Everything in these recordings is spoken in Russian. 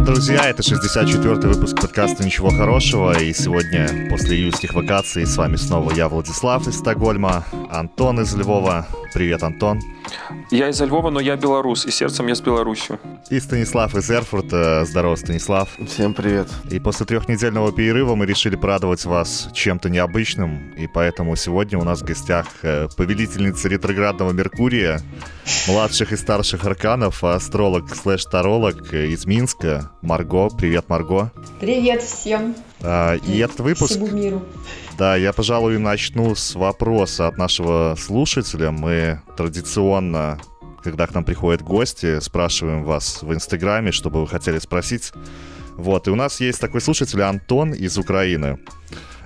Привет, друзья! Это 64-й выпуск подкаста «Ничего хорошего», и сегодня, после июльских вакаций, с вами снова я, Владислав из Стокгольма, Антон из Львова. Привет, Антон. Я из Львова, но я белорус, и сердцем я с Беларусью. И Станислав из Эрфурта. Здорово, Станислав. Всем привет. И после трехнедельного перерыва мы решили порадовать вас чем-то необычным, и поэтому сегодня у нас в гостях э, повелительница ретроградного Меркурия, младших и старших арканов, астролог слэш-таролог из Минска, Марго. Привет, Марго. Привет всем. А, и этот выпуск... Всему миру. Да, я, пожалуй, начну с вопроса от нашего слушателя. Мы традиционно, когда к нам приходят гости, спрашиваем вас в Инстаграме, что бы вы хотели спросить. Вот, и у нас есть такой слушатель Антон из Украины.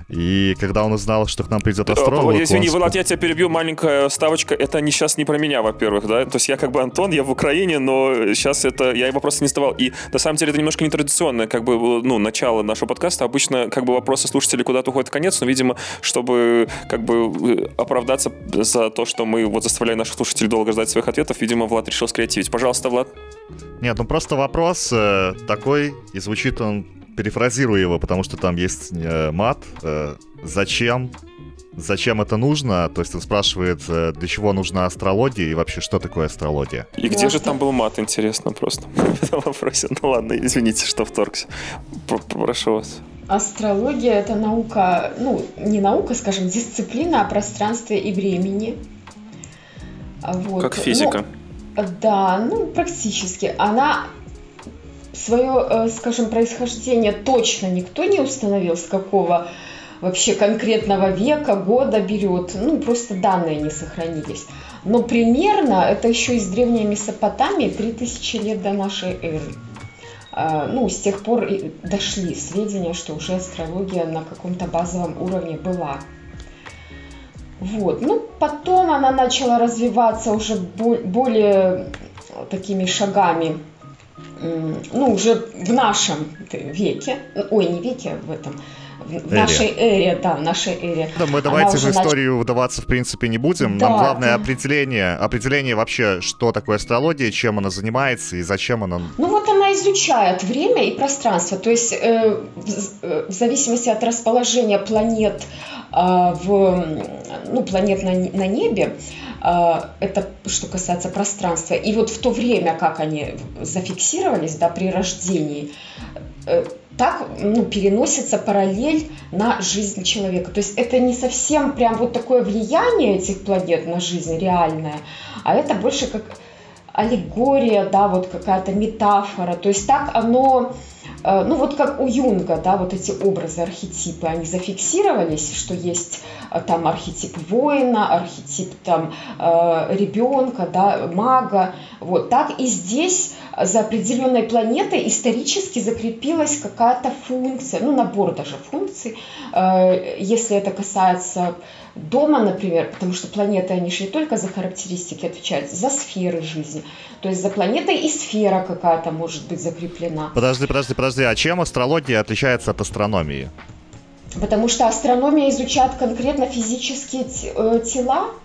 И когда он узнал, что к нам придет астролог... Извини, он... Влад, я тебя перебью, маленькая ставочка. Это не сейчас не про меня, во-первых, да? То есть я как бы Антон, я в Украине, но сейчас это... Я его просто не задавал. И на самом деле это немножко нетрадиционное, как бы, ну, начало нашего подкаста. Обычно как бы вопросы слушателей куда-то уходят в конец, но, видимо, чтобы как бы оправдаться за то, что мы вот заставляем наших слушателей долго ждать своих ответов, видимо, Влад решил скреативить. Пожалуйста, Влад. Нет, ну просто вопрос э, такой, и звучит он перефразирую его, потому что там есть э, мат. Э, зачем? Зачем это нужно? То есть он спрашивает, э, для чего нужна астрология и вообще, что такое астрология? И где же там был мат, интересно просто в этом вопросе. Ну ладно, извините, что вторгся. Прошу вас. Астрология — это наука, ну, не наука, скажем, дисциплина о пространстве и времени. Вот. Как физика. Ну, да, ну, практически. Она свое, э, скажем, происхождение точно никто не установил, с какого вообще конкретного века, года берет. Ну, просто данные не сохранились. Но примерно это еще из древней Месопотамии 3000 лет до нашей эры. А, ну, с тех пор дошли сведения, что уже астрология на каком-то базовом уровне была. Вот. Ну, потом она начала развиваться уже более такими шагами ну, уже в нашем веке, ой, не веке, в этом, в эре. нашей эре, да, в нашей эре. Да, мы давайте в историю нач... вдаваться, в принципе, не будем. Да, Нам главное да. определение, определение вообще, что такое астрология, чем она занимается и зачем она... Ну вот она изучает время и пространство, то есть э, в, э, в зависимости от расположения планет э, в, ну, планет на, на небе, а, это что касается пространства. И вот в то время, как они зафиксировались да, при рождении, э, так ну, переносится параллель на жизнь человека. То есть это не совсем прям вот такое влияние этих планет на жизнь реальное, а это больше как аллегория, да, вот какая-то метафора. То есть так оно Э, ну вот как у Юнга, да, вот эти образы, архетипы, они зафиксировались, что есть э, там архетип воина, архетип там э, ребенка, да, мага, вот так и здесь за определенной планетой исторически закрепилась какая-то функция, ну набор даже функций, если это касается дома, например, потому что планеты, они же не только за характеристики отвечают, за сферы жизни. То есть за планетой и сфера какая-то может быть закреплена. Подожди, подожди, подожди, а чем астрология отличается от астрономии? Потому что астрономия изучает конкретно физические э, тела, э,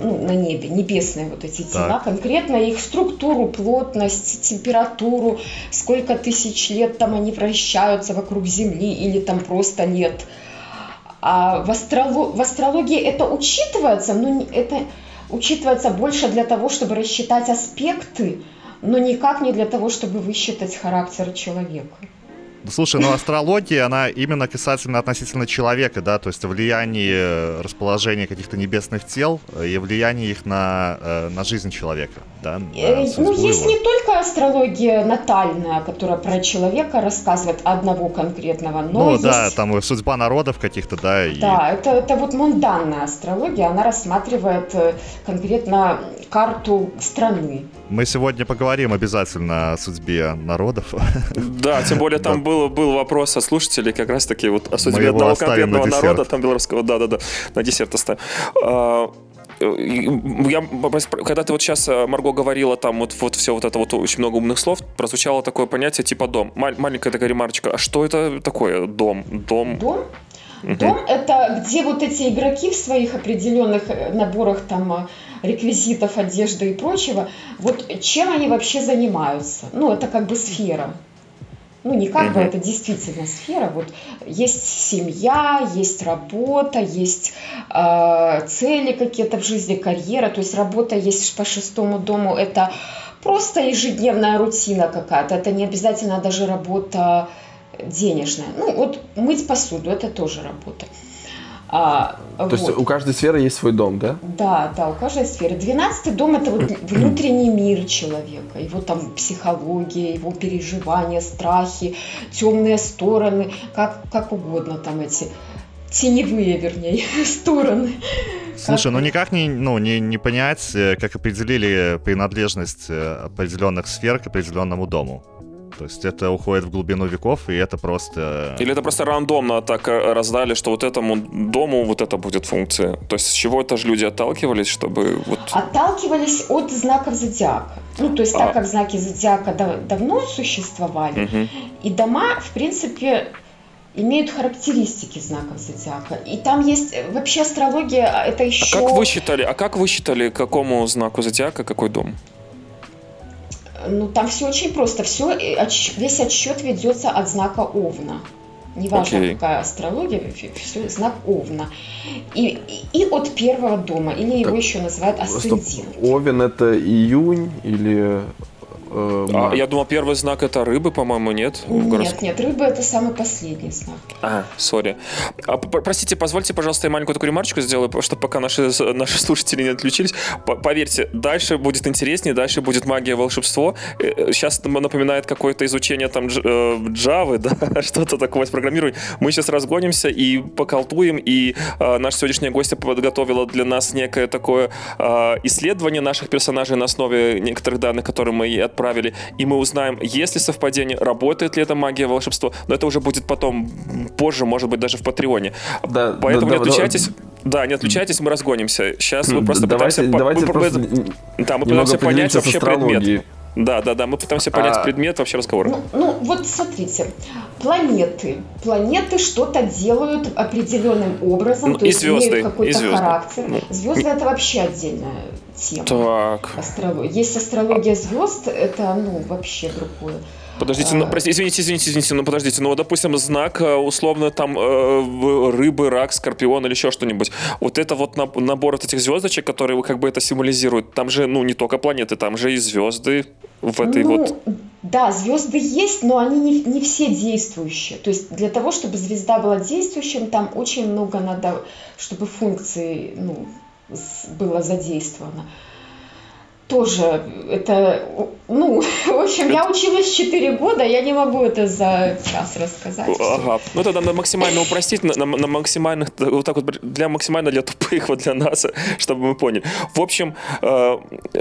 ну, на небе, небесные вот эти тела, так. конкретно их структуру, плотность, температуру, сколько тысяч лет там они вращаются вокруг Земли или там просто лет. А в, астролог, в астрологии это учитывается, но это учитывается больше для того, чтобы рассчитать аспекты, но никак не для того, чтобы высчитать характер человека. Слушай, ну астрология, она именно касательно относительно человека, да, то есть влияние расположения каких-то небесных тел и влияние их на, э, на жизнь человека, да? Э, ну, есть его. не только астрология натальная, которая про человека рассказывает одного конкретного, но Ну, есть... да, там судьба народов каких-то, да. И... Да, это, это вот мунданная астрология, она рассматривает э, конкретно карту страны. Мы сегодня поговорим обязательно о судьбе народов. Да, тем более там был, был вопрос от слушателей как раз-таки вот о судьбе одного конкретного на народа, там белорусского, да-да-да, на десерт оставим. А, я, когда ты вот сейчас, э, Марго, говорила там вот, вот все вот это вот очень много умных слов, прозвучало такое понятие типа дом. Маленькая такая ремарочка. А что это такое дом? Дом? Дом? Дом это где вот эти игроки в своих определенных э, наборах там э, реквизитов, одежды и прочего, вот чем они вообще занимаются? Ну, это как бы сфера. Ну, не как бы, это действительно сфера. Вот есть семья, есть работа, есть э, цели какие-то в жизни, карьера. То есть работа есть по шестому дому. Это просто ежедневная рутина какая-то. Это не обязательно даже работа денежная. Ну, вот мыть посуду – это тоже работа. А, То вот. есть у каждой сферы есть свой дом, да? Да, да, у каждой сферы. Двенадцатый дом – это вот внутренний мир человека, его там психология, его переживания, страхи, темные стороны, как, как угодно там эти теневые, вернее, стороны. Слушай, как... ну никак не, ну, не, не понять, э, как определили принадлежность э, определенных сфер к определенному дому. То есть это уходит в глубину веков, и это просто... Или это просто рандомно так э, раздали, что вот этому дому вот это будет функция. То есть с чего это же люди отталкивались, чтобы вот... Отталкивались от знаков зодиака. Ну, то есть а... так как знаки зодиака дав- давно существовали, угу. и дома, в принципе, имеют характеристики знаков зодиака. И там есть э, вообще астрология, а это еще... А как вы считали, а как вы считали, какому знаку зодиака какой дом? Ну, там все очень просто. Все, э, весь отсчет ведется от знака Овна. Неважно, okay. какая астрология, все, знак Овна. И, и, и от первого дома, или так, его еще называют асцендент. Овен это июнь или Э, а, я думал, первый знак это рыбы, по-моему, нет? Нет, нет, рыбы это самый последний знак. А, сори. А, простите, позвольте, пожалуйста, я маленькую такую ремарочку сделаю, чтобы пока наши, наши слушатели не отключились. Поверьте, дальше будет интереснее, дальше будет магия, волшебство. Сейчас э, напоминает какое-то изучение там Java, э, да, что-то такое с программированием. Мы сейчас разгонимся и поколтуем, и э, наша сегодняшняя гостья подготовила для нас некое такое э, исследование наших персонажей на основе некоторых данных, которые мы ей отправили, и мы узнаем, есть ли совпадение, работает ли эта магия волшебство, но это уже будет потом, позже, может быть, даже в Патреоне. Да, Поэтому да, не отключайтесь. Да, да, не отключайтесь, мы разгонимся. Сейчас мы просто давайте, пытаемся... Давайте мы, просто да, мы пытаемся понять вообще предмет. Да, да, да, мы пытаемся понять а... предмет вообще разговора. Ну, ну, вот смотрите, планеты. Планеты что-то делают определенным образом, ну, то есть звезды, имеют какой-то характер. Ну, звезды это вообще отдельная тема. Так. Астрология. Есть астрология звезд, это ну вообще другое. Подождите, ну, простите, извините, извините, извините, ну подождите, ну, допустим, знак, э, условно, там, э, рыбы, рак, скорпион или еще что-нибудь. Вот это вот набор вот этих звездочек, которые как бы это символизируют, там же, ну, не только планеты, там же и звезды в этой ну, вот... Да, звезды есть, но они не, не все действующие. То есть для того, чтобы звезда была действующим, там очень много надо, чтобы функции, ну, было задействовано тоже это, ну, в общем, я училась 4 года, я не могу это за час рассказать. Ага. Ну тогда надо максимально упростить, на, на, на максимальных, вот так вот, для максимально для тупых, вот для нас, чтобы мы поняли. В общем, э,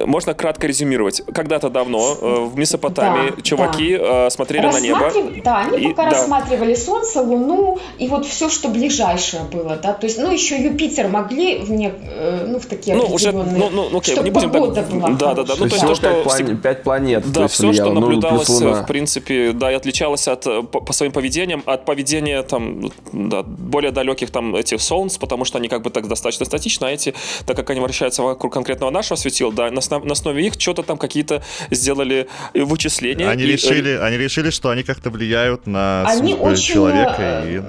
можно кратко резюмировать. Когда-то давно э, в Месопотамии да, чуваки да. Э, смотрели на небо. Да, они и, пока да. рассматривали Солнце, Луну и вот все, что ближайшее было, да, то есть, ну, еще Юпитер могли в, не, э, ну, в такие ну, уже, ну, ну, окей, чтобы не будем погода так... была да, да, да. Ну, то есть то, что... План... Пять планет. Да, все, что ну, наблюдалось, ну, в принципе, да, и отличалось от, э, по, по своим поведениям от поведения там, да, более далеких там этих солнц, потому что они как бы так достаточно статичны, а эти, так как они вращаются вокруг конкретного нашего светила, да, на, на основе их что-то там какие-то сделали вычисления. Они, и, решили, э... они решили, что они как-то влияют на они очень, человека. И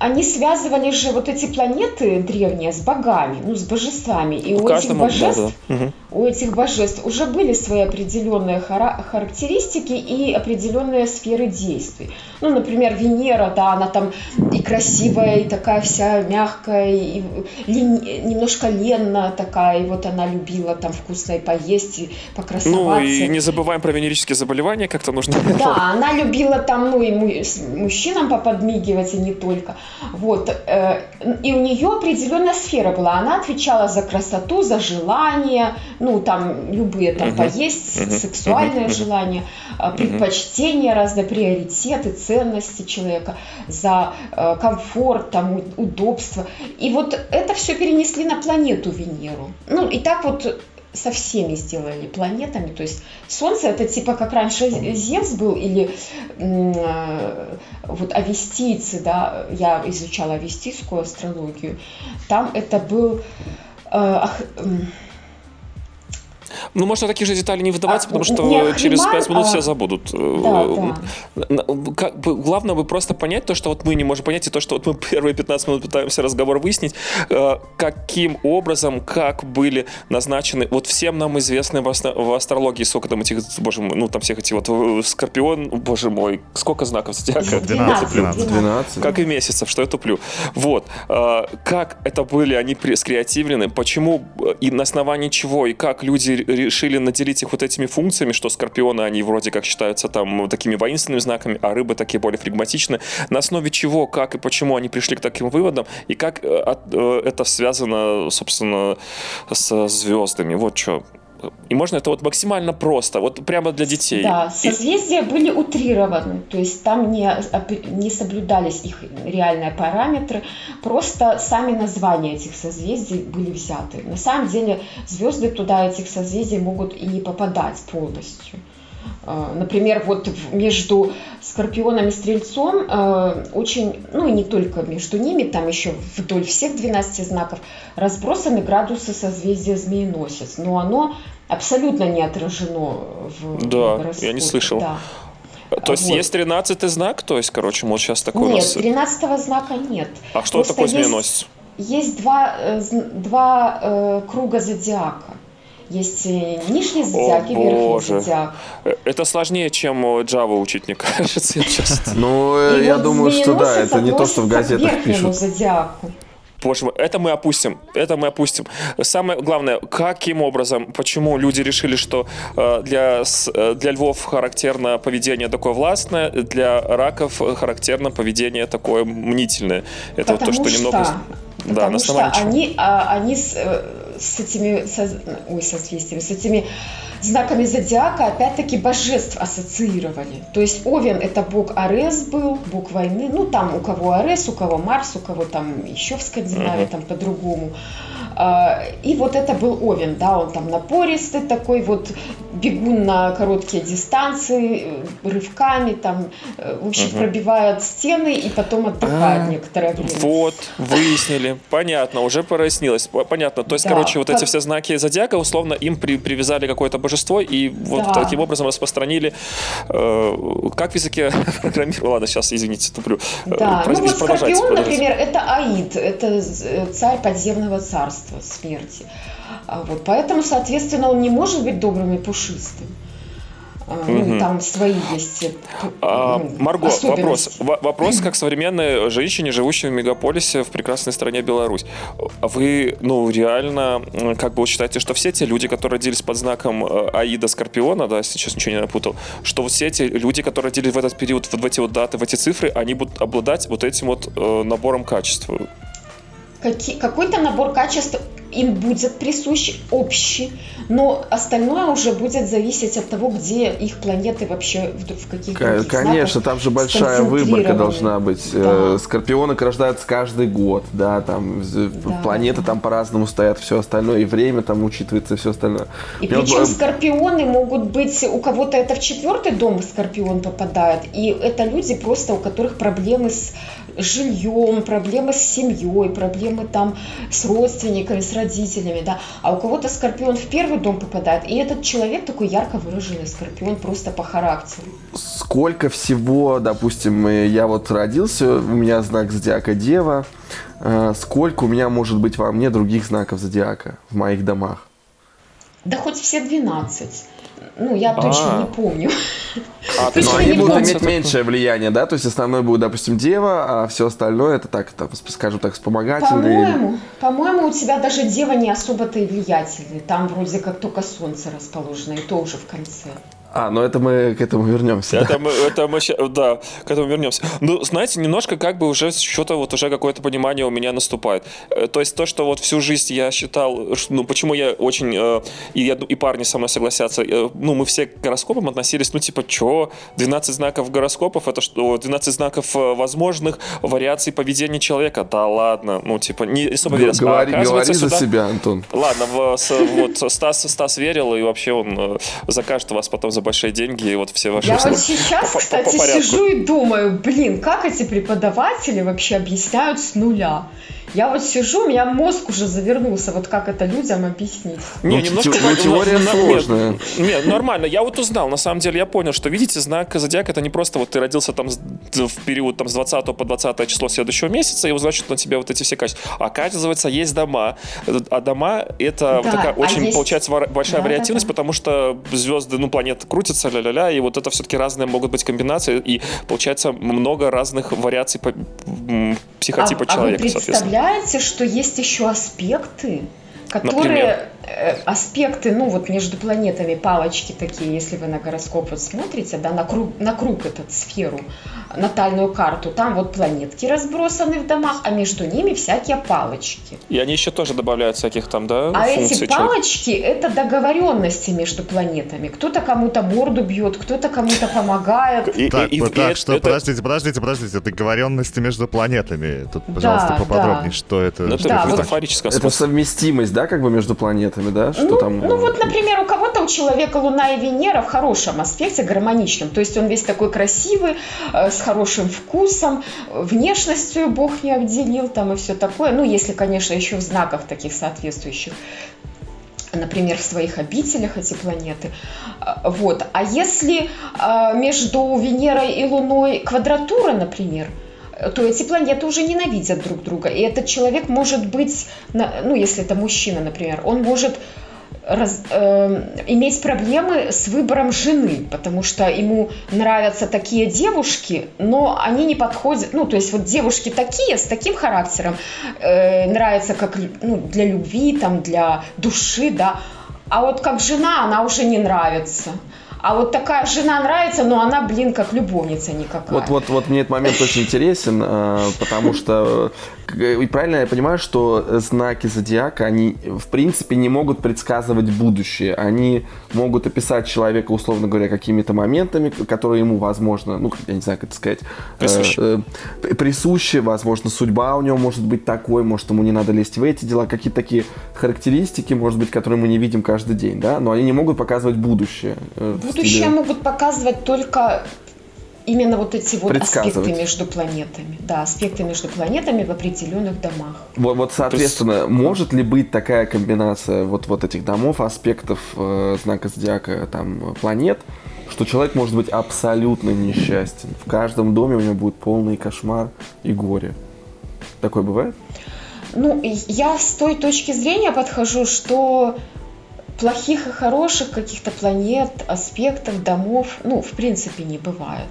они связывали же вот эти планеты древние с богами, ну, с божествами. И у, у этих божеств, да, да. у этих божеств уже были свои определенные хара- характеристики и определенные сферы действий. Ну, например, Венера, да, она там и красивая, и такая вся мягкая, и лен... немножко ленная такая, и вот она любила там вкусно и поесть, и покрасоваться. Ну, и не забываем про венерические заболевания, как-то нужно... Да, она любила там, ну, и мужчинам поподмигивать, и не только. Вот. Э, и у нее определенная сфера была. Она отвечала за красоту, за желание, ну, там, любые там uh-huh. поесть, uh-huh. сексуальные uh-huh. желания, uh-huh. предпочтения, разные приоритеты, ценности человека, за э, комфорт, там, удобство. И вот это все перенесли на планету Венеру. Ну, и так вот со всеми сделали планетами. То есть Солнце это типа как раньше Зевс был или э, вот авестийцы, да, я изучала авестийскую астрологию. Там это был э, Ну, можно такие же детали не выдавать, а, потому что не через пять минут а... все забудут. Да, да. Как бы, главное бы просто понять то, что вот мы не можем понять, и то, что вот мы первые 15 минут пытаемся разговор выяснить, э, каким образом, как были назначены, вот всем нам известны в, астро- в астрологии, сколько там этих, боже мой, ну там всех этих вот, э, Скорпион, боже мой, сколько знаков зодиака? 12, 12. 12. Как и месяцев, что я туплю. Вот. Э, как это были они скреативлены, почему и на основании чего, и как люди решили наделить их вот этими функциями, что Скорпионы, они вроде как считаются там такими воинственными знаками, а рыбы такие более флегматичны. На основе чего, как и почему они пришли к таким выводам, и как это связано, собственно, с звездами. Вот что. И можно это вот максимально просто, вот прямо для детей. Да, созвездия и... были утрированы, то есть там не, не соблюдались их реальные параметры, просто сами названия этих созвездий были взяты. На самом деле звезды туда этих созвездий могут и не попадать полностью. А, например, вот между Скорпионом и Стрельцом а, очень, ну и не только между ними, там еще вдоль всех 12 знаков разбросаны градусы созвездия Змееносец, но оно абсолютно не отражено в Да, гороскопе. я не слышал. Да. То есть вот. есть 13 знак, то есть, короче, вот сейчас такой нет, у нас... 13 знака нет. А что Просто такое змееносец? Есть, есть два, э, два э, круга зодиака. Есть нижний зодиак и верхний зодиак. Э, это сложнее, чем Java учить, мне кажется, честно. Ну, э, я думаю, что да, это не то, что в газетах пишут. зодиаку. Боже мой, это мы опустим, это мы опустим. Самое главное, каким образом, почему люди решили, что э, для, для львов характерно поведение такое властное, для раков характерно поведение такое мнительное. Это Потому вот то, что, что немного... Да, на основании что они, а, они с, этими, со, ой, созвездиями, с этими знаками зодиака опять-таки божеств ассоциировали. То есть Овен это бог Арес был, бог войны. Ну там у кого Арес, у кого Марс, у кого там еще в Скандинавии там по-другому. А, и вот это был Овен, да, он там напористый такой, вот бегун на короткие дистанции, рывками там, э, в общем, угу. пробивает стены и потом отдыхает а, некоторое время. Вот, выяснили, понятно, уже прояснилось, понятно. То есть, да, короче, вот как... эти все знаки зодиака, условно, им при, привязали какое-то божество и вот да. таким образом распространили, э, как в языке программирования, ладно, сейчас, извините, туплю. Э, да, Про... ну вот Скорпион, например, это Аид, это царь подземного царства смерти. А вот, поэтому, соответственно, он не может быть добрым и пушистым. Ну, там свои есть э, а, Марго, вопрос. Вопрос как современной женщине, живущей в мегаполисе в прекрасной стране Беларусь. Вы, ну, реально, как бы вы считаете, что все те люди, которые родились под знаком э, Аида Скорпиона, да, сейчас ничего не напутал, что все эти люди, которые родились в этот период, в эти вот даты, в эти цифры, они будут обладать вот этим вот э, набором качеств? Какой-то набор качеств им будет присущ общий, но остальное уже будет зависеть от того, где их планеты вообще в, в каких Конечно, там же большая выборка должна быть. Да. Э, скорпионы рождаются каждый год, да, там да. планеты там по-разному стоят, все остальное, и время там учитывается, все остальное. И Я причем вот... скорпионы могут быть, у кого-то это в четвертый дом скорпион попадает, и это люди просто, у которых проблемы с жильем, проблемы с семьей, проблемы там с родственниками, с родителями, да, а у кого-то скорпион в первый дом попадает, и этот человек такой ярко выраженный скорпион просто по характеру. Сколько всего, допустим, я вот родился, у меня знак зодиака Дева, э, сколько у меня может быть во мне других знаков зодиака в моих домах? Да хоть все 12. Ну, я точно а. не помню. А, то есть они будут иметь меньшее влияние, да? То есть основной будет, допустим, дева, а все остальное это так, так скажем так, вспомогательные. По-моему, по-моему, у тебя даже дева не особо-то и влиятельный. Там вроде как только солнце расположено, и то уже в конце. А, ну это мы к этому вернемся. Это, да? мы, это мы, да, к этому вернемся. Ну, знаете, немножко как бы уже что-то вот уже какое-то понимание у меня наступает. Э, то есть то, что вот всю жизнь я считал, ну, почему я очень, э, и, я, и парни со мной согласятся, э, ну, мы все к гороскопам относились, ну, типа, что, 12 знаков гороскопов, это что, 12 знаков возможных вариаций поведения человека? Да ладно, ну, типа, не особо верил. Говори, а, говори за себя, Антон. Ладно, в, с, вот Стас, Стас верил, и вообще он закажет вас потом за большие деньги, и вот все ваши... Я вот сейчас, кстати, сижу и думаю, блин, как эти преподаватели вообще объясняют с нуля? Я вот сижу, у меня мозг уже завернулся, вот как это людям объяснить? Не, ну, немножко... Ну, теория на, сложная. Нет, нет, нормально. Я вот узнал, на самом деле я понял, что, видите, знак зодиака это не просто вот ты родился там в период там с 20 по 20 число следующего месяца, и значит на тебе вот эти все качества. А оказывается, есть дома. А дома это да, такая а очень, есть... получается, большая да, вариативность, да, да. потому что звезды, ну, планеты крутятся, ля-ля-ля, и вот это все-таки разные могут быть комбинации, и получается много разных вариаций по психотипа а, человека, а вы представляете, что есть еще аспекты, которые Например? Э, аспекты, ну вот между планетами, палочки такие, если вы на гороскоп вот смотрите, да, на круг, на круг этот, сферу, натальную карту, там вот планетки разбросаны в домах, а между ними всякие палочки. И они еще тоже добавляют всяких там, да, А эти палочки человека. это договоренности между планетами. Кто-то кому-то морду бьет, кто-то кому-то помогает. И, так, и, и, так, что, это... подождите, подождите, подождите, договоренности между планетами. Тут, пожалуйста, да, поподробнее, да. что это. Ну, это да, метафорическое. Это совместимость, да, как бы между планетами, да? Что ну, там... ну вот, например, у кого-то у человека Луна и Венера в хорошем аспекте, гармоничном. То есть он весь такой красивый, э, с хорошим вкусом, внешностью Бог не обделил там и все такое. Ну, если, конечно, еще в знаках таких соответствующих например, в своих обителях эти планеты. Э, вот. А если э, между Венерой и Луной квадратура, например, то эти планеты уже ненавидят друг друга. И этот человек может быть, ну, если это мужчина, например, он может раз, э, иметь проблемы с выбором жены, потому что ему нравятся такие девушки, но они не подходят, ну, то есть вот девушки такие, с таким характером, э, нравятся как ну, для любви, там, для души, да, а вот как жена она уже не нравится. А вот такая жена нравится, но она, блин, как любовница никакая. Вот, вот, вот мне этот момент очень интересен, э, потому что правильно я понимаю, что знаки зодиака, они в принципе не могут предсказывать будущее. Они могут описать человека, условно говоря, какими-то моментами, которые ему, возможно, ну, я не знаю, как это сказать, присущи. Э, э, присущи, возможно, судьба у него может быть такой, может, ему не надо лезть в эти дела, какие-то такие характеристики, может быть, которые мы не видим каждый день, да, но они не могут показывать будущее. Э, будущее стиле... могут показывать только Именно вот эти вот аспекты между планетами. Да, аспекты между планетами в определенных домах. Вот, вот соответственно, есть... может ли быть такая комбинация вот, вот этих домов, аспектов э, знака зодиака, там, планет, что человек может быть абсолютно несчастен. В каждом доме у него будет полный кошмар и горе. Такое бывает? Ну, я с той точки зрения подхожу, что плохих и хороших каких-то планет, аспектов, домов, ну, в принципе, не бывает.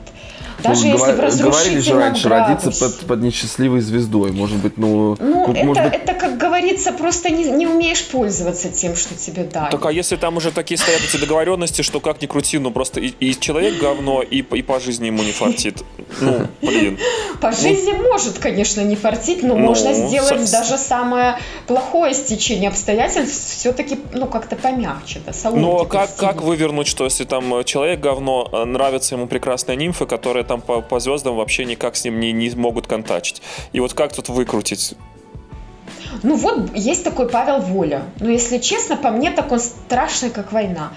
Даже ну, если в Говорили же раньше, родиться под, под несчастливой звездой. Может быть, ну... Ну, это, может быть... это, как говорится, просто не, не умеешь пользоваться тем, что тебе дают. Так, а если там уже такие стоят эти договоренности, что как ни крути, ну просто и, и человек говно, и, и по жизни ему не фартит. Ну, блин. По жизни ну, может, конечно, не фартить, но ну, можно сделать даже самое плохое стечение обстоятельств все-таки, ну, как-то помягче, да, Ну, а как, как вывернуть, что если там человек говно, а нравится ему прекрасная нимфа, которая там по, по звездам вообще никак с ним не, не могут контачить. И вот как тут выкрутить? Ну вот, есть такой Павел Воля. Но если честно, по мне так он страшный, как война.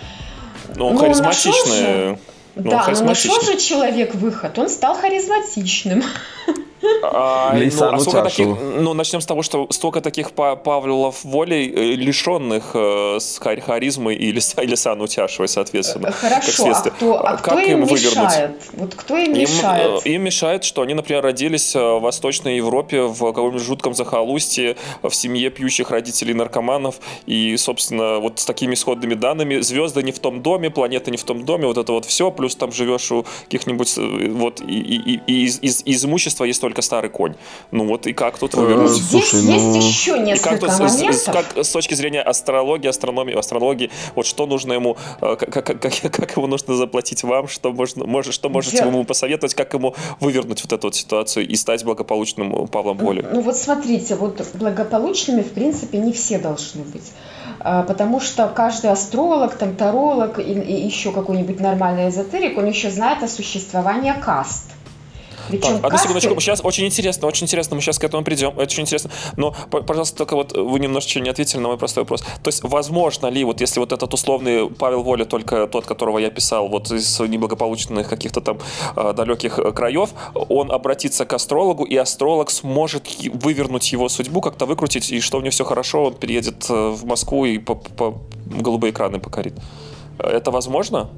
Ну, он Но харизматичный. Ну, да, но нашел же человек выход. Он стал харизматичным. А, ну, а сколько таких, ну, начнем с того, что столько таких Павлов волей, э, лишенных э, с харизмы и, лиса, и Тяшевой, соответственно. Хорошо, а кто, а как кто им, им мешает? Вот кто им, им мешает? Им мешает, что они, например, родились в Восточной Европе в каком-нибудь жутком захолустье, в семье пьющих родителей наркоманов, и, собственно, вот с такими исходными данными, звезды не в том доме, планета не в том доме, вот это вот все, плюс там живешь у каких-нибудь, вот, и, и, и из, из, из имущества есть только старый конь. Ну вот и как тут вывернуть? Здесь Слушай, есть ну... еще несколько и как тут, моментов. С, как, с точки зрения астрологии, астрономии, астрологии, вот что нужно ему, э, как, как, как, как ему нужно заплатить вам, что, можно, может, что можете Я... ему посоветовать, как ему вывернуть вот эту вот ситуацию и стать благополучным Павлом Волей? Ну вот смотрите, вот благополучными в принципе не все должны быть а, потому что каждый астролог, там, таролог и, и еще какой-нибудь нормальный эзотерик, он еще знает о существовании каст. Причем так, одну секундочку, сейчас очень интересно, очень интересно, мы сейчас к этому придем, это очень интересно. Но, пожалуйста, только вот вы немножечко не ответили на мой простой вопрос. То есть, возможно ли, вот если вот этот условный Павел Воля, только тот, которого я писал, вот из неблагополучных каких-то там э, далеких краев, он обратится к астрологу, и астролог сможет вывернуть его судьбу, как-то выкрутить, и что у него все хорошо, он переедет э, в Москву и по, по голубые экраны покорит. Это возможно?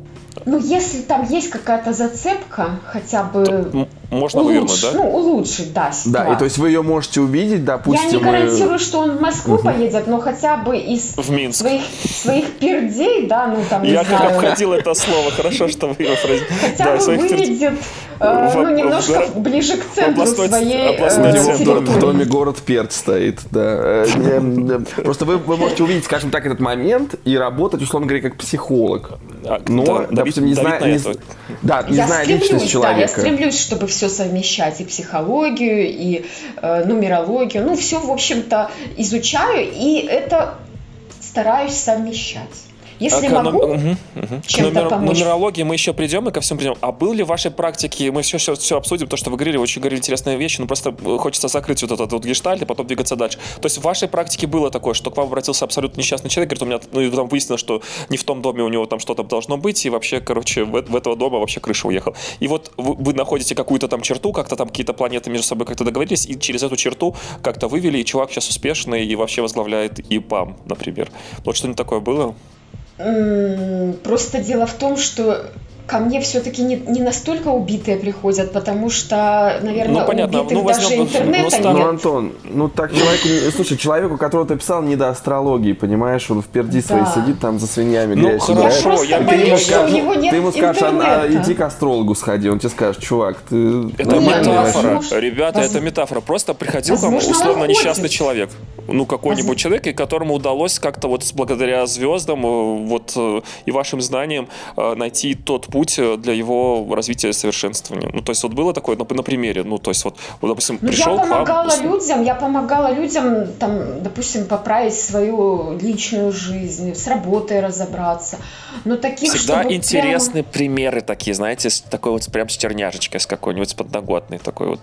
Ну, если там есть какая-то зацепка, хотя бы можно улучш, вывернуть, да? Ну, улучшить, да, ситуацию. Да, и то есть вы ее можете увидеть, допустим... Я не гарантирую, что он в Москву угу. поедет, но хотя бы из в Минск. Своих, своих пердей, да, ну там, Я как обходил это слово, хорошо, что вы его произнесли. Хотя бы выведет э, ну, немножко ближе к центру своей э, в, доме, город Перт стоит, да. Э, просто вы, вы можете увидеть, скажем так, этот момент и работать, условно говоря, как психолог. А, но, допустим, не зная... Не, да, не зная личность человека. Я стремлюсь, чтобы все совмещать и психологию, и э, нумерологию. Ну, все, в общем-то, изучаю, и это стараюсь совмещать. Если а, могу угу, угу. чем-то Нумер, помочь. Нумерологии мы еще придем и ко всему придем. А был ли в вашей практике, мы все, все, все обсудим, то, что вы говорили, очень говорили интересные вещи, но просто хочется закрыть вот этот вот гештальт и потом двигаться дальше. То есть в вашей практике было такое, что к вам обратился абсолютно несчастный человек, говорит, у меня, ну, и там выяснилось, что не в том доме у него там что-то должно быть, и вообще, короче, в, в этого дома вообще крыша уехал. И вот вы, вы находите какую-то там черту, как-то там какие-то планеты между собой как-то договорились, и через эту черту как-то вывели, и чувак сейчас успешный и вообще возглавляет ИПАМ, например. Вот что-нибудь такое было? Просто дело в том, что ко мне все-таки не, не настолько убитые приходят, потому что, наверное, ну, понятно. убитых ну, даже возьмем, интернета ну, нет. Ну, Антон, ну так человеку, слушай, человеку, которого ты писал, не до астрологии, понимаешь, он в перди да. своей сидит там за свинями Ну, хорошо, я, я ты, ему скажешь, у него нет ты ему скажешь, а, иди к астрологу сходи, он тебе скажет, чувак, ты... Это метафора, ребята, это метафора. Просто приходил Возможно, к вам условно несчастный человек, ну, какой-нибудь человек, и которому удалось как-то вот благодаря звездам э, вот э, и вашим знаниям э, найти тот путь э, для его развития и совершенствования. Ну, то есть вот было такое на, на примере, ну, то есть вот, вот допустим, ну, пришел я помогала к вам... людям, я помогала людям, там, допустим, поправить свою личную жизнь, с работой разобраться. Но таких, Всегда интересные прямо... примеры такие, знаете, такой вот прям с терняшечкой, с какой-нибудь, с подноготной такой вот.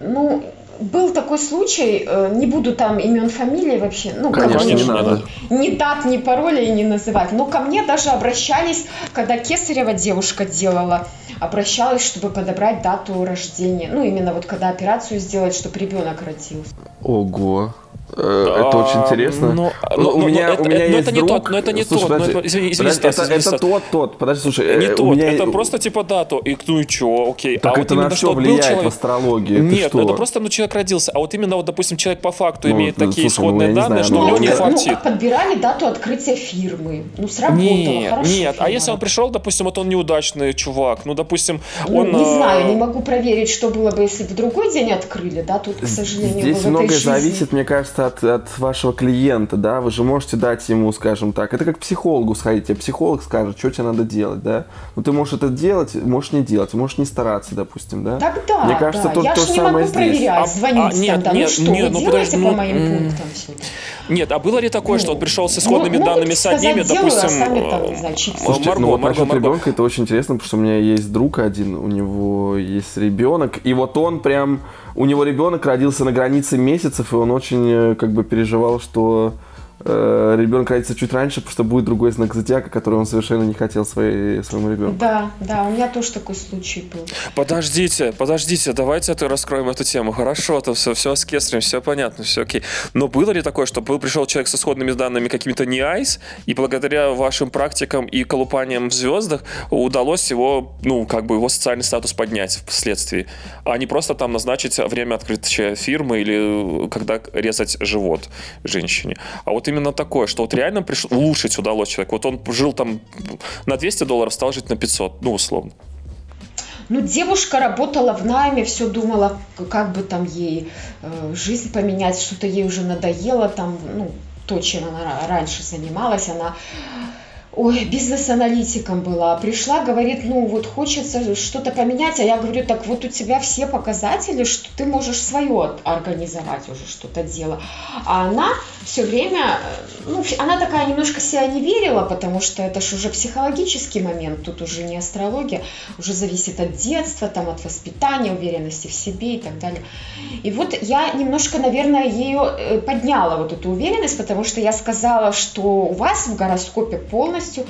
Ну, был такой случай, э, не буду там имен, фамилии вообще, ну, конечно, не надо. Ни дат, ни паролей не называть, но ко мне даже обращались, когда Кесарева девушка делала, обращалась, чтобы подобрать дату рождения, ну, именно вот когда операцию сделать, чтобы ребенок родился. Ого. Э, это очень интересно. Но, ну, ну, у ну, меня, это, у меня но есть это друг. не тот, но это не слушай, тот. Подожди, но это, извини, извини, подожди, Стас, это, это тот, тот. Подожди, слушай. Не э, тот, меня... это просто типа дату. И ну и чё, окей. Так а это вот на что влияет человек... в астрологии? Нет, ну это просто ну человек родился. А вот именно вот, допустим, человек по факту ну, имеет такие слушай, исходные ну, данные, знаю, что у него не фактит. Ну, подбирали дату открытия фирмы. Ну, сработало, нет, хорошо. Нет, а если он пришел, допустим, вот он неудачный чувак, ну, допустим, он... Не знаю, не могу проверить, что было бы, если бы другой день открыли, да, тут, к сожалению, Здесь многое зависит, мне кажется, от, от вашего клиента, да, вы же можете дать ему, скажем так, это как психологу сходить, тебе психолог скажет, что тебе надо делать, да, ну ты можешь это делать, можешь не делать, можешь не стараться, допустим, да. Тогда, Мне кажется, да. то, я то же самое не могу здесь. проверять, а, звонить а, нет, там, нет, ну что, нет, вы ну, делаете подожди, по ну, моим пунктам все Нет, а было ли такое, ну, что он пришел с исходными ну, данными с одними, допустим, делаю, а сами там, значит, Слушайте, Марго, ну вот Марго, Марго. ребенка это очень интересно, потому что у меня есть друг один, у него есть ребенок, и вот он прям, у него ребенок родился на границе месяцев, и он очень э, как бы переживал, что э, ребенок родится чуть раньше, потому что будет другой знак зодиака, который он совершенно не хотел своей, своему ребенку. Да, да, у меня тоже такой случай был. Подождите, подождите, давайте это раскроем эту тему. Хорошо, то все, все с кесарем, все понятно, все окей. Но было ли такое, что был, пришел человек с исходными данными какими-то не айс, и благодаря вашим практикам и колупаниям в звездах удалось его, ну, как бы его социальный статус поднять впоследствии, а не просто там назначить время открытия фирмы или когда резать живот женщине. А вот именно такое, что вот реально приш... улучшить удалось человеку. Вот он жил там на 200 долларов, стал жить на 500, ну, условно. Ну, девушка работала в найме, все думала, как бы там ей э, жизнь поменять, что-то ей уже надоело, там, ну, то, чем она раньше занималась, она ой, бизнес-аналитиком была, пришла, говорит, ну вот хочется что-то поменять, а я говорю, так вот у тебя все показатели, что ты можешь свое организовать уже что-то дело. А она все время, ну, она такая немножко себя не верила, потому что это же уже психологический момент, тут уже не астрология, уже зависит от детства, там, от воспитания, уверенности в себе и так далее. И вот я немножко, наверное, ее э, подняла, вот эту уверенность, потому что я сказала, что у вас в гороскопе полностью полностью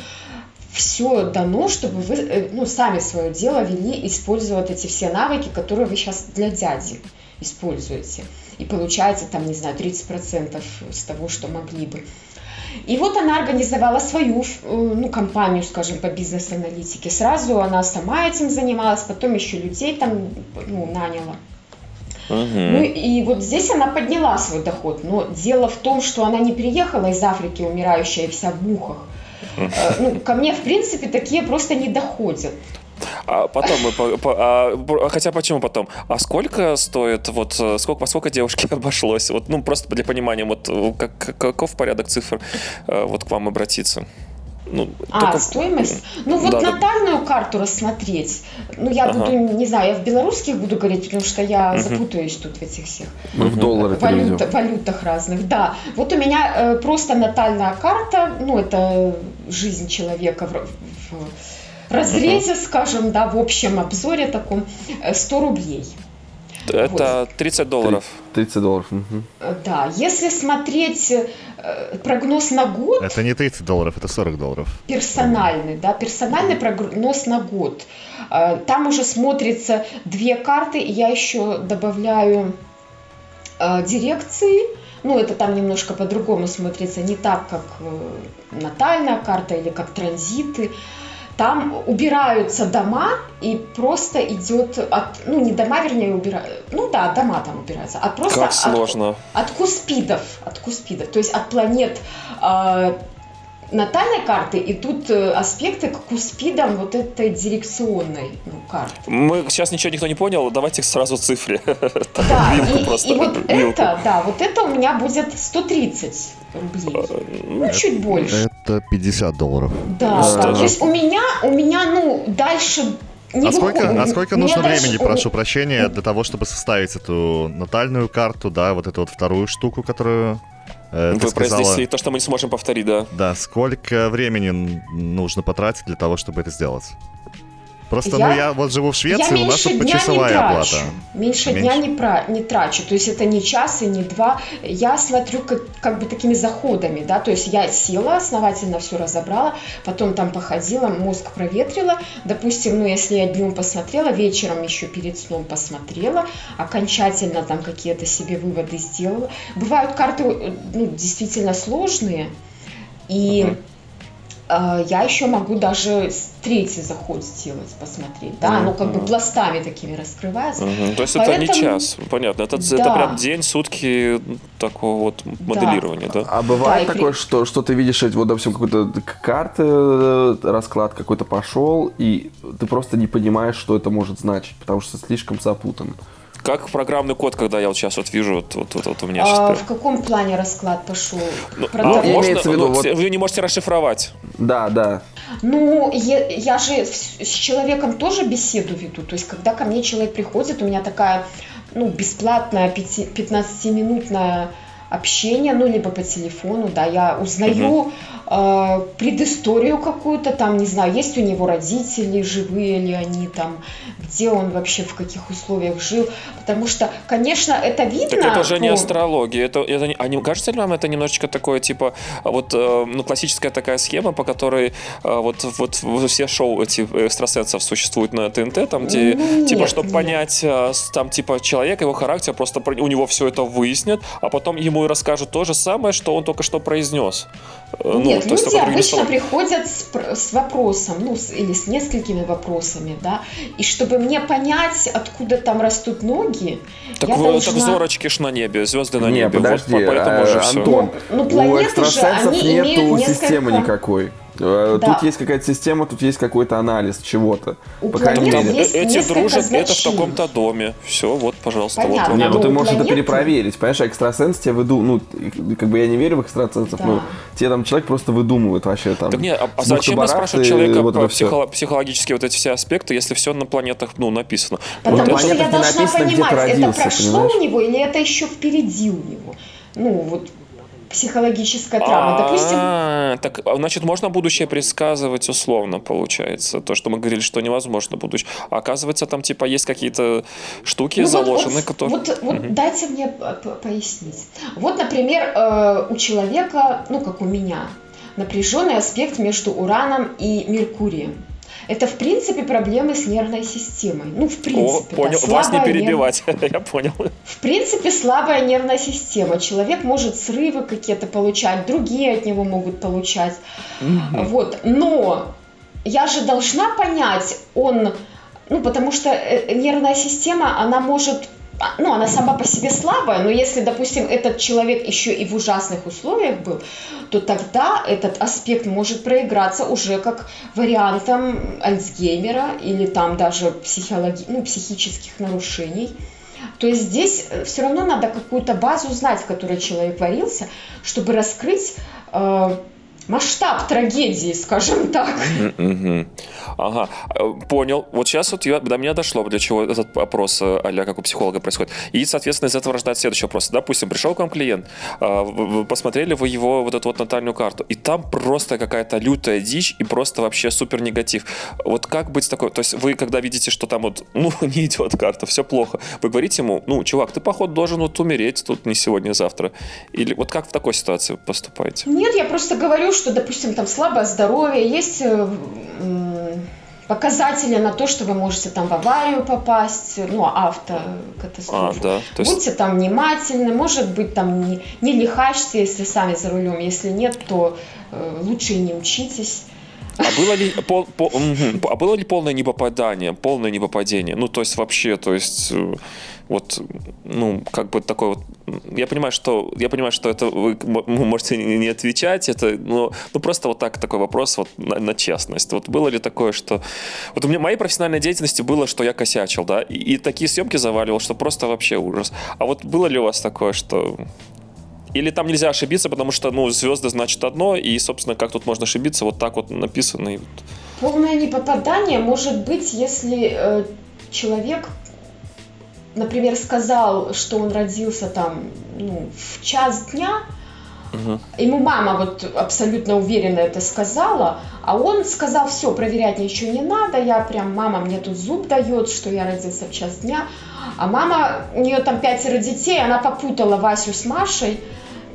все дано, чтобы вы э, ну, сами свое дело вели, используя вот эти все навыки, которые вы сейчас для дяди используете. И получается там, не знаю, 30% с того, что могли бы. И вот она организовала свою э, ну, компанию, скажем, по бизнес-аналитике. Сразу она сама этим занималась, потом еще людей там ну, наняла. Угу. Ну и вот здесь она подняла свой доход. Но дело в том, что она не приехала из Африки, умирающая вся в мухах. Э, ну, ко мне, в принципе, такие просто не доходят. А потом мы по, по, а, хотя почему потом? А сколько стоит вот э, сколько по сколько девушке обошлось? Вот ну просто для понимания вот э, как, каков порядок цифр вот к вам обратиться? Ну, а, только... стоимость? Ну, вот да, натальную да. карту рассмотреть. Ну, я ага. буду, не знаю, я в белорусских буду говорить, потому что я угу. запутаюсь тут в этих всех Мы в доллары валют, валютах разных. Да, вот у меня э, просто натальная карта, ну, это жизнь человека в, в разрезе, угу. скажем, да, в общем обзоре таком, 100 э, рублей. Это 30 долларов. 30 долларов. Угу. Да, если смотреть э, прогноз на год... Это не 30 долларов, это 40 долларов. Персональный, да, персональный прогноз на год. Э, там уже смотрится две карты, и я еще добавляю дирекции, ну, это там немножко по-другому смотрится, не так, как натальная карта или как транзиты. Там убираются дома, и просто идет от, ну не дома, вернее, убирают, ну да, дома там убираются, а просто как сложно. От, от куспидов, от куспидов, то есть от планет э, натальной карты идут э, аспекты к куспидам вот этой дирекционной ну, карты. Мы сейчас ничего никто не понял, давайте сразу цифре. Да, и, и вот это, да, вот это у меня будет 130 рублей. А, ну, чуть больше. Это 50 долларов. Да, да. То есть у меня, у меня, ну, дальше не а сколько, а сколько нужно дальше... времени, прошу прощения, для того, чтобы составить эту натальную карту, да, вот эту вот вторую штуку, которую Э, Вы сказала, произнесли то, что мы не сможем повторить, да. Да, сколько времени нужно потратить для того, чтобы это сделать? Просто, я, ну, я вот живу в Швеции, у нас тут почасовая оплата. Меньше, меньше дня не, про, не трачу. То есть это не час и не два. Я смотрю как, как бы такими заходами, да, то есть я села, основательно все разобрала, потом там походила, мозг проветрила. Допустим, ну, если я днем посмотрела, вечером еще перед сном посмотрела, окончательно там какие-то себе выводы сделала. Бывают карты, э, ну, действительно сложные, и... Uh-huh я еще могу даже третий заход сделать, посмотреть. Да, mm-hmm. оно как бы пластами такими раскрывается. Mm-hmm. То есть Поэтому... это не час, понятно. Это, да. это прям день, сутки такого вот моделирования, да? да? А бывает да, такое, при... что, что ты видишь, вот, допустим, какой-то карты, э, расклад какой-то пошел, и ты просто не понимаешь, что это может значить, потому что слишком запутан. Как программный код, когда я вот сейчас вот вижу, вот, вот, вот, вот у меня а, сейчас... В каком плане расклад пошел? Ну, а, можно, в виду, ну, вот... Вы не можете расшифровать. Да, да. Ну, я, я же с человеком тоже беседу веду. То есть, когда ко мне человек приходит, у меня такая, ну, бесплатная 15-минутная общение, ну, либо по телефону, да, я узнаю угу. Э, предысторию какую-то, там, не знаю, есть у него родители, живые ли они там, где он вообще, в каких условиях жил, потому что, конечно, это видно. Так это же по... не астрология, это, это а не кажется ли вам это немножечко такое, типа, вот, э, ну, классическая такая схема, по которой э, вот, вот все шоу эти экстрасенсов существуют на ТНТ, там, где, ну, нет, типа, чтобы нет. понять, э, там, типа, человека, его характер, просто у него все это выяснят, а потом ему и расскажут то же самое, что он только что произнес. Э, нет, ну, люди обычно приходят с, с вопросом, ну, с, или с несколькими вопросами, да, и чтобы мне понять, откуда там растут ноги, так, я вы, должна... так зорочки ж на небе, звезды на не, небе. подожди, вот, поэтому а, же Антон, все. Ну, ну, у экстрасенсов же, они нету системы никакой. Э, да. Тут есть какая-то система, тут есть какой-то анализ чего-то. У по крайней мере. Есть Эти дружат, значений. это в таком-то доме. Все, вот, пожалуйста. Понятно, вот. Нет, ну ты можешь планеты... это перепроверить. Понимаешь, экстрасенс тебе выдумывает. Ну, как бы я не верю в экстрасенсов, да. но тебе там человек просто выдумывает вообще там. Так нет, а, а зачем спрашивать человека вот про психо- психологические вот эти все аспекты, если все на планетах, ну, написано? Потому вот что я должна написано, понимать, это прошло понимаешь? у него или это еще впереди у него? Ну, вот психологическая травма. Допустим... А, так, значит, можно будущее предсказывать условно, получается. То, что мы говорили, что невозможно будущее. А оказывается, там типа есть какие-то штуки ну, заложены, вот, которые... Вот, вот дайте мне пояснить. Вот, например, э, у человека, ну, как у меня, напряженный аспект между Ураном и Меркурием. Это, в принципе, проблемы с нервной системой. Ну, в принципе. О, понял. Да, Вас не перебивать, нерв... я понял. В принципе, слабая нервная система. Человек может срывы какие-то получать, другие от него могут получать. Угу. Вот. Но я же должна понять, он... Ну, потому что э, нервная система, она может ну, она сама по себе слабая, но если, допустим, этот человек еще и в ужасных условиях был, то тогда этот аспект может проиграться уже как вариантом Альцгеймера или там даже психологи... ну, психических нарушений. То есть здесь э, все равно надо какую-то базу знать, в которой человек варился, чтобы раскрыть э, масштаб трагедии, скажем так. Ага, э, понял. Вот сейчас вот я, до меня дошло, для чего этот вопрос а как у психолога происходит. И, соответственно, из этого рождается следующий вопрос. Допустим, пришел к вам клиент, а, посмотрели вы его вот эту вот натальную карту, и там просто какая-то лютая дичь и просто вообще супер негатив. Вот как быть такой? То есть вы, когда видите, что там вот, ну, не идет карта, все плохо, вы говорите ему, ну, чувак, ты, походу, должен вот умереть тут не сегодня, а завтра. Или вот как в такой ситуации поступаете? Нет, я просто говорю, что, допустим, там слабое здоровье, есть э, показатели на то, что вы можете там в аварию попасть, ну, автокатастрофу. А, да, то есть... Будьте там внимательны, может быть, там не, не лихачьте, если сами за рулем, если нет, то э, лучше и не учитесь. А было ли, пол, по, а было ли полное непопадание, полное непопадение? Ну, то есть вообще, то есть э, вот, ну, как бы такой вот... Я понимаю, что, я понимаю, что это вы можете не отвечать, это, ну, ну просто вот так такой вопрос вот на, на честность. Вот было ли такое, что... Вот у меня моей профессиональной деятельности было, что я косячил, да, и, и такие съемки заваливал, что просто вообще ужас. А вот было ли у вас такое, что или там нельзя ошибиться, потому что, ну, звезды значит одно, и, собственно, как тут можно ошибиться, вот так вот написано. И. Полное непопадание может быть, если э, человек например, сказал, что он родился там ну, в час дня, угу. ему мама вот абсолютно уверенно это сказала, а он сказал, все, проверять ничего не надо, я прям, мама мне тут зуб дает, что я родился в час дня, а мама, у нее там пятеро детей, она попутала Васю с Машей,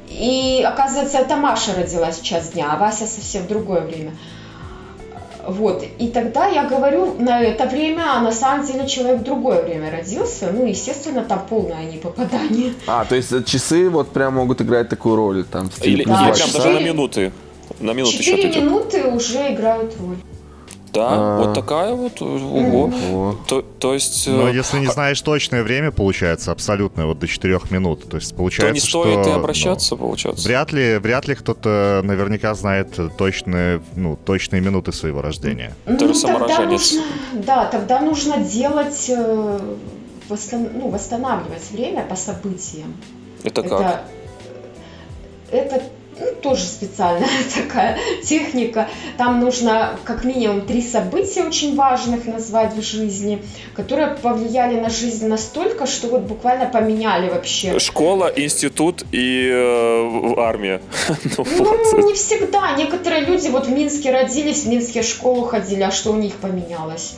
и оказывается, это Маша родилась в час дня, а Вася совсем в другое время. Вот. И тогда я говорю на это время, а на самом деле человек в другое время родился. Ну, естественно, там полное непопадание. А, то есть часы вот прям могут играть такую роль там? Или, да, или прям даже на минуты. На минуты Четыре минуты уже играют роль. Да, а... вот такая вот. Ого. Ого. То, то есть. Но э, если не а знаешь точное время, получается абсолютно вот до 4 минут. То есть получается, то не стоит что, и обращаться, ну, получается. Вряд ли, вряд ли кто-то наверняка знает точные, ну, точные минуты своего рождения. Ну, Ты же тогда нужно, да, тогда нужно делать, э, восстан, ну, восстанавливать время по событиям. Это как? Это, это ну, тоже специальная такая техника. Там нужно как минимум три события очень важных назвать в жизни, которые повлияли на жизнь настолько, что вот буквально поменяли вообще. Школа, институт и э, армия. ну, ну не всегда. Некоторые люди вот в Минске родились, в Минске в школу ходили, а что у них поменялось?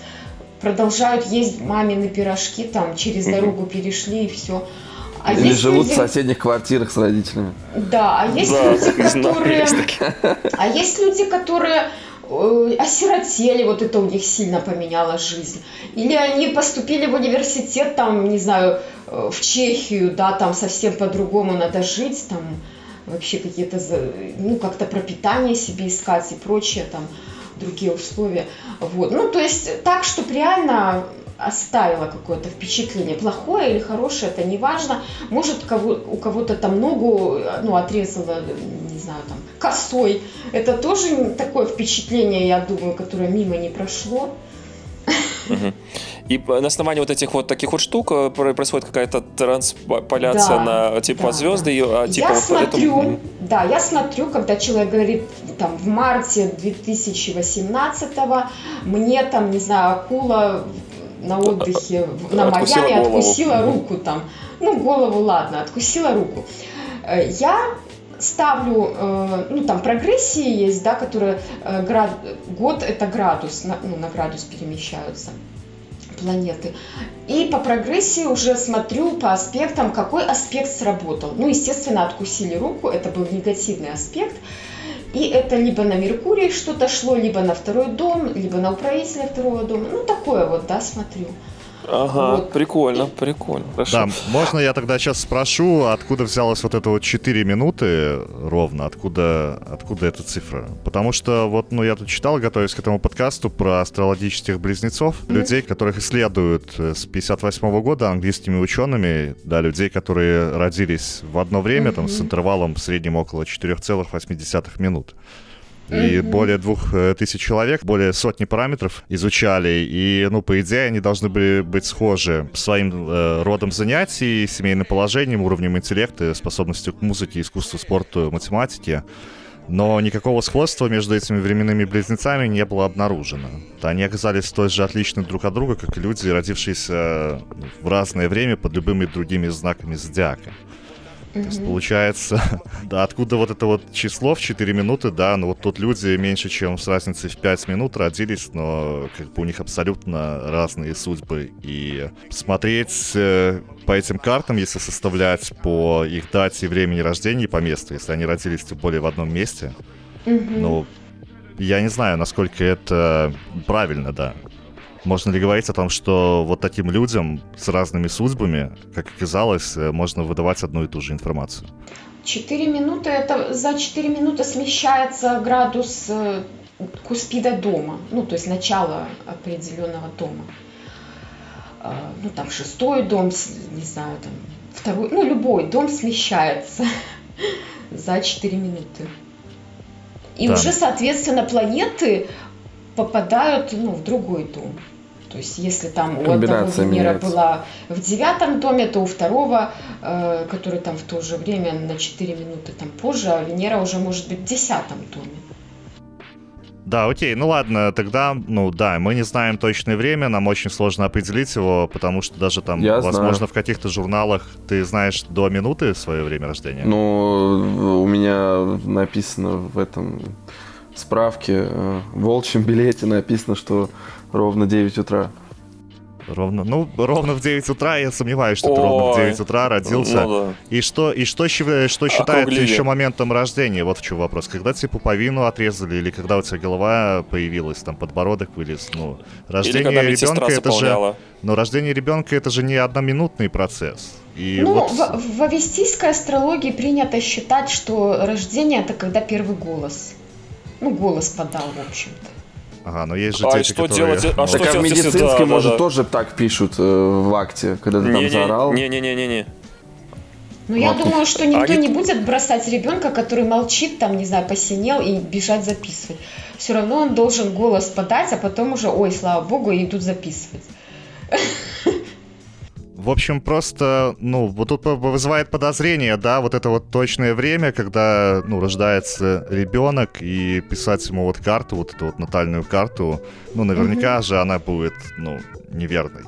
Продолжают есть мамины пирожки, там через дорогу перешли и все. А Или живут люди... в соседних квартирах с родителями. Да, а есть да, люди, которые... Есть а есть люди, которые э, осиротели, вот это у них сильно поменяло жизнь. Или они поступили в университет, там, не знаю, э, в Чехию, да, там совсем по-другому надо жить, там вообще какие-то, ну, как-то пропитание себе искать и прочее, там, другие условия. Вот. Ну, то есть так, чтобы реально оставила какое-то впечатление. Плохое или хорошее, это не важно. Может, кого, у кого-то там ногу ну, отрезала, не знаю, там, косой. Это тоже такое впечатление, я думаю, которое мимо не прошло. И на основании вот этих вот таких вот штук э, происходит какая-то трансполяция да, на типа да, звезды. Да. Типа я вот смотрю, этому... да, я смотрю, когда человек говорит там в марте 2018 мне там, не знаю, акула на отдыхе на откусила Майами голову. откусила руку там. Ну, голову, ладно, откусила руку. Э, я ставлю, э, ну там прогрессии есть, да, которые град, год это градус, на, ну, на градус перемещаются планеты. И по прогрессии уже смотрю по аспектам, какой аспект сработал. Ну, естественно, откусили руку, это был негативный аспект. И это либо на Меркурий что-то шло, либо на второй дом, либо на управителя второго дома. Ну, такое вот, да, смотрю. Ага, вот. прикольно, прикольно. Хорошо. Да, можно я тогда сейчас спрошу, откуда взялась вот эта вот 4 минуты ровно, откуда, откуда эта цифра? Потому что вот, ну, я тут читал, готовясь к этому подкасту про астрологических близнецов, mm-hmm. людей, которых исследуют э, с 58 -го года английскими учеными, да, людей, которые родились в одно время, mm-hmm. там, с интервалом в среднем около 4,8 минут и более двух э, тысяч человек, более сотни параметров изучали, и, ну, по идее, они должны были быть схожи своим э, родом занятий, семейным положением, уровнем интеллекта, способностью к музыке, искусству, спорту, математике. Но никакого сходства между этими временными близнецами не было обнаружено. Они оказались столь же отличны друг от друга, как и люди, родившиеся в разное время под любыми другими знаками зодиака. То есть получается, да, откуда вот это вот число в 4 минуты, да, ну вот тут люди меньше, чем с разницей в 5 минут родились, но как бы у них абсолютно разные судьбы. И смотреть э, по этим картам, если составлять по их дате времени рождения и по месту, если они родились тем более в одном месте, ну, я не знаю, насколько это правильно, да. Можно ли говорить о том, что вот таким людям с разными судьбами, как оказалось, э, можно выдавать одну и ту же информацию? Четыре минуты, это за четыре минуты смещается градус э, куспида дома, ну, то есть начало определенного дома. А, ну, там шестой дом, не знаю, там второй, ну, любой дом смещается за 4 минуты. И да. уже, соответственно, планеты попадают ну, в другой дом. То есть, если там у одного Венера была в девятом доме, то у второго, э, который там в то же время на 4 минуты там позже, а Венера уже может быть в десятом доме. Да, окей, ну ладно, тогда, ну да, мы не знаем точное время, нам очень сложно определить его, потому что даже там, Я возможно, знаю. в каких-то журналах ты знаешь до минуты свое время рождения. Ну, у меня написано в этом справке, э, в волчьем билете написано, что Ровно 9 утра. Ровно, ну, ровно в 9 утра, я сомневаюсь, что Ой. ты ровно в 9 утра родился. Ну, да. И что, и что, что считается еще моментом рождения? Вот в чем вопрос. Когда тебе пуповину отрезали, или когда у тебя голова появилась, там подбородок вылез? Ну, рождение ребенка это же. Но рождение ребенка это же не одноминутный процесс. И ну, вот... в, в авестийской астрологии принято считать, что рождение это когда первый голос. Ну, голос подал, в общем-то. Ага, но есть же а дети, что которые... делать? А что так а в медицинской, да, может, да, тоже так пишут э, в акте, когда ты не, там не, заорал? Не-не-не-не. Ну, я думаю, что никто не будет бросать ребенка, который молчит, там, не знаю, посинел и бежать записывать. Все равно он должен голос подать, а потом уже, ой, слава богу, и идут записывать. В общем, просто, ну, вот тут вызывает подозрение, да, вот это вот точное время, когда, ну, рождается ребенок, и писать ему вот карту, вот эту вот натальную карту, ну, наверняка mm-hmm. же она будет, ну, неверной.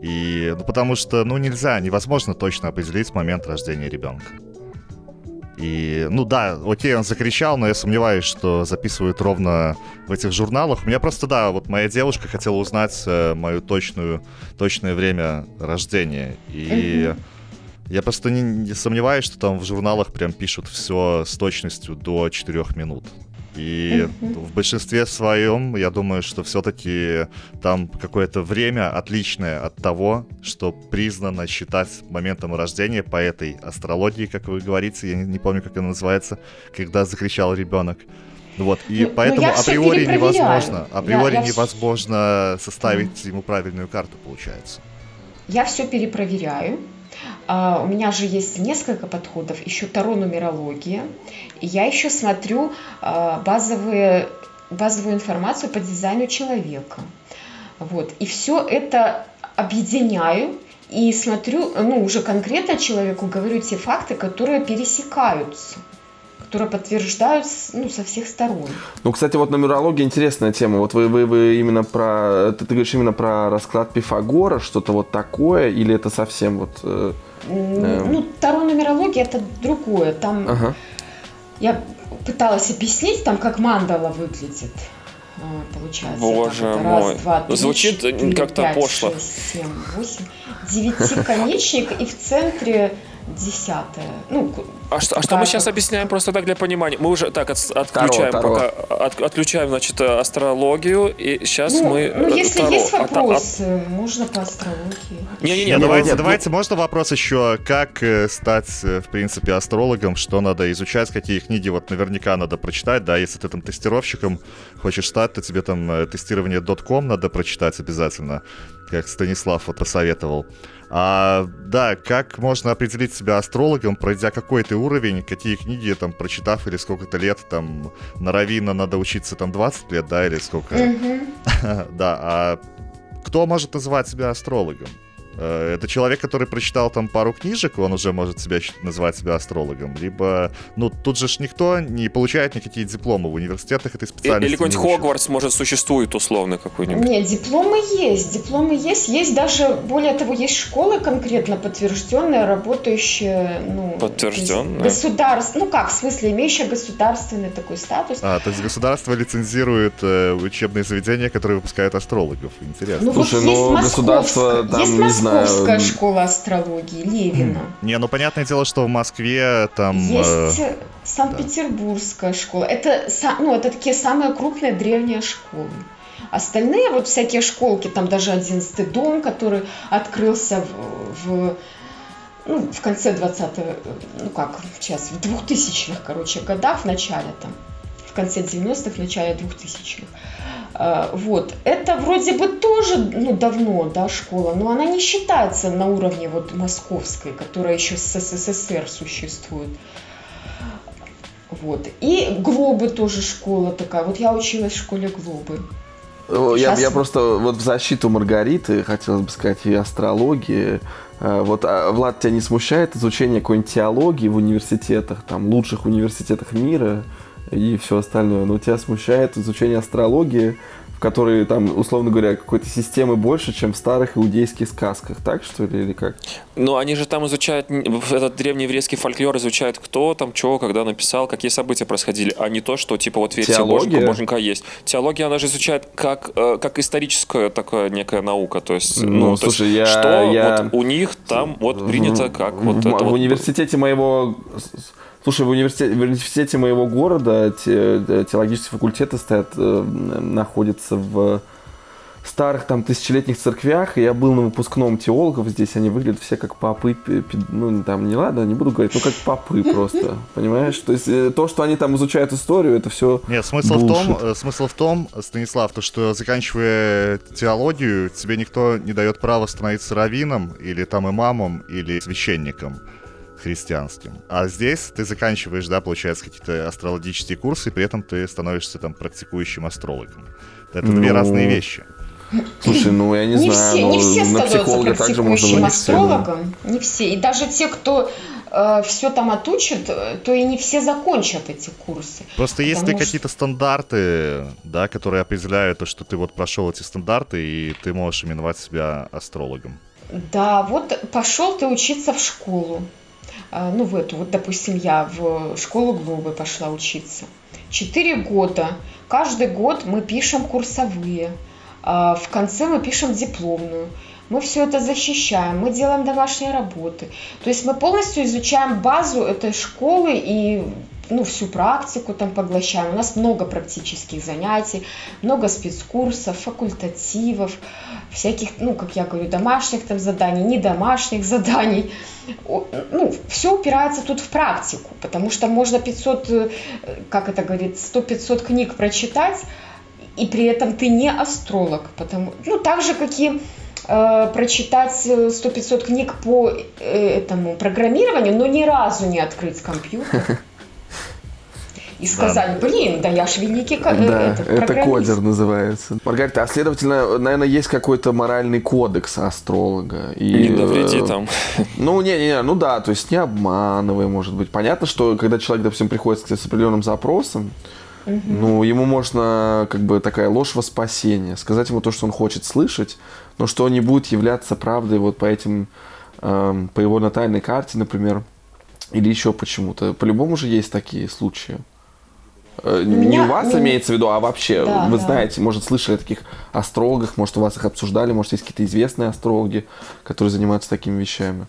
И, ну, потому что, ну, нельзя, невозможно точно определить момент рождения ребенка. И, ну да, окей, он закричал, но я сомневаюсь, что записывают ровно в этих журналах. У меня просто, да, вот моя девушка хотела узнать э, мою точную, точное время рождения. И я просто не, не сомневаюсь, что там в журналах прям пишут все с точностью до 4 минут. И mm-hmm. в большинстве своем, я думаю, что все-таки там какое-то время отличное от того, что признано считать моментом рождения по этой астрологии, как вы говорите, я не, не помню, как она называется, когда закричал ребенок. Вот, и Ну, ну, поэтому я всё априори невозможно, Я- априори я всё- невозможно составить ему правильную карту, получается. Я все перепроверяю. А, у меня же есть несколько подходов, еще таро-нумерология. И я еще смотрю а, базовые, базовую информацию по дизайну человека. Вот. И все это объединяю и смотрю, ну, уже конкретно человеку говорю те факты, которые пересекаются, которые подтверждают ну, со всех сторон. Ну, кстати, вот нумерология интересная тема. Вот вы, вы, вы именно про... Ты, ты говоришь именно про расклад Пифагора, что-то вот такое, или это совсем вот... э, Эм. Ну, таро-нумерология это другое. Там Ага. Я пыталась объяснить, там, как мандала выглядит. А, Получается, Боже там мой. раз, два, три, Звучит четыре, как-то пять, пошло. шесть, семь, восемь. Девятиконечник и в центре десятое. Ну, А что, а что мы сейчас объясняем просто так для понимания? Мы уже так от- отключаем Таро, пока от- отключаем значит э, астрологию и сейчас ну, мы ну, э, если Таро. есть А та- а- вопросы, можно по астрологии. Не-не-не, Не, ну, давайте, нет, давайте, можно вопрос еще, как э, стать, э, в принципе, астрологом, что надо изучать, какие книги вот наверняка надо прочитать, да, если ты там тестировщиком хочешь стать, то тебе там э, тестирование .com надо прочитать обязательно, как Станислав вот посоветовал. А, да, как можно определить себя астрологом, пройдя какой ты уровень, какие книги там прочитав или сколько-то лет, там, на Равина надо учиться там 20 лет, да, или сколько? Мгм. Да, а кто может называть себя астрологом? Э, Это человек, который прочитал там пару книжек, он уже может себя называть себя астрологом. Либо, ну, тут же ж никто не получает никакие дипломы в университетах этой И- специальности. Или какой-нибудь. Хогвартс, может, существует условно какой-нибудь. Нет, дипломы есть, дипломы есть. Есть даже, более того, есть школы конкретно подтвержденные, работающие, ну... Подтвержденные? Государств, ну как, в смысле, имеющие государственный такой статус. А, то есть государство лицензирует э, учебные заведения, которые выпускают астрологов. Интересно. Ну Слушай, вот есть ну, государство там, есть не знаю, московская школа астрологии, Левина. Не, ну понятное дело, что в Москве там... э, Есть э, Санкт-Петербургская школа. Это, ну, это такие самые крупные древние школы. Остальные вот всякие школки, там даже 11 дом, который открылся в, в, ну, в конце 20 ну как сейчас, в 2000-х, короче, годах, в начале там, в конце 90-х, в начале 2000-х. А, Вот. Это вроде бы тоже ну, давно, да, школа, но она не считается на уровне вот московской, которая еще с СССР существует. Вот. И Глобы тоже школа такая. Вот я училась в школе Глобы. О, Я, Сейчас- я просто вот в защиту Маргариты хотелось бы сказать и астрологии. Э, Вот, а, Влад, тебя не смущает изучение какой-нибудь теологии в университетах, там, лучших университетах мира и все остальное? Но тебя смущает изучение астрологии, в которой, там, условно говоря, какой-то системы больше, чем в старых иудейских сказках, так что ли, или как? Ну, они же там изучают, этот древний еврейский фольклор изучают, кто там, чего, когда написал, какие события происходили, а не то, что, типа, вот версия Теология? боженька, боженька есть. Теология, она же изучает как, э, как историческая такая некая наука, то есть, Ну, ну, то есть, слушай, я- что я- вот у них там вот принято как вот в- это в вот. университете моего... Слушай, в университете, в университете моего города те- те- теологические факультеты стоят, э, находятся в старых там тысячелетних церквях, и я был на выпускном теологов. Здесь, они выглядят все как попы, ну там не ладно, не буду говорить, ну как попы просто, понимаешь? То есть э, то, что они там изучают историю, это все Нет, смысл в, том, э, смысл в том, Станислав, то, что заканчивая теологию, тебе никто не дает права становиться раввином, или там имамом, или священником христианским. А здесь ты заканчиваешь, да, получается, какие-то астрологические курсы, и при этом ты становишься там практикующим астрологом. Это две Ну, разные вещи. Слушай, ну я не, Не, знаю, все, ну, не все на становятся психолога также можно практикующим вывести, да. астрологом. Не все. И даже те, кто все там отучит, э, то и не все закончат эти курсы. Просто есть что- какие-то стандарты, да, которые определяют то, что ты вот прошел эти стандарты, и ты можешь именовать себя астрологом. Да, вот пошел ты учиться в школу. А, Ну, в эту, вот, допустим, я в школу Глобы пошла учиться. Четыре года. Каждый год мы пишем курсовые. А В конце мы пишем дипломную. Мы все это защищаем, мы делаем домашние работы. То есть мы полностью изучаем базу этой школы и ну, всю практику там поглощаем. У нас много практических занятий, много спецкурсов, факультативов, всяких, ну, как я говорю, домашних там заданий, не домашних заданий. Ну, все упирается тут в практику, потому что можно 500, э, как это говорит, 100-500 книг прочитать, и при этом ты не астролог, потому, ну, так же, как и э, прочитать 100-500 книг по э, этому программированию, но ни разу не открыть компьютер и сказать, да. блин, да я ж великий да, этот, это кодер называется. Маргарита, а следовательно, наверное, есть какой-то моральный кодекс астролога. И, не навреди э, там. Ну, не-не, ну да, то есть не обманывай, может быть. Понятно, что когда человек, допустим, приходит с определенным запросом, угу. ну, ему можно как бы такая ложь во спасение, сказать ему то, что он хочет слышать, но что не будет являться правдой вот по этим, э, по его натальной карте, например, или еще почему-то. По-любому же есть такие случаи. Э, не у вас имеется в виду, а вообще, да, вы да. знаете, может, слышали о таких астрологах, может, у вас их обсуждали, может, есть какие-то известные астрологи, которые занимаются такими вещами?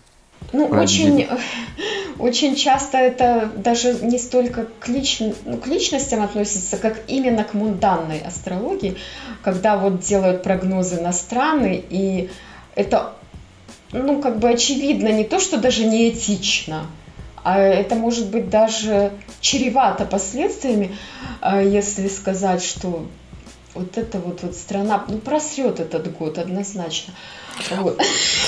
Ну, очень, очень часто это даже не столько к, лич... ну, к личностям относится, как именно к мунданной астрологии, когда вот делают прогнозы на страны, и это, ну, как бы очевидно, не то, что даже не этично, а это может быть даже чревато последствиями, а, если сказать, что вот эта вот, вот страна ну, просрет этот год однозначно. Вот.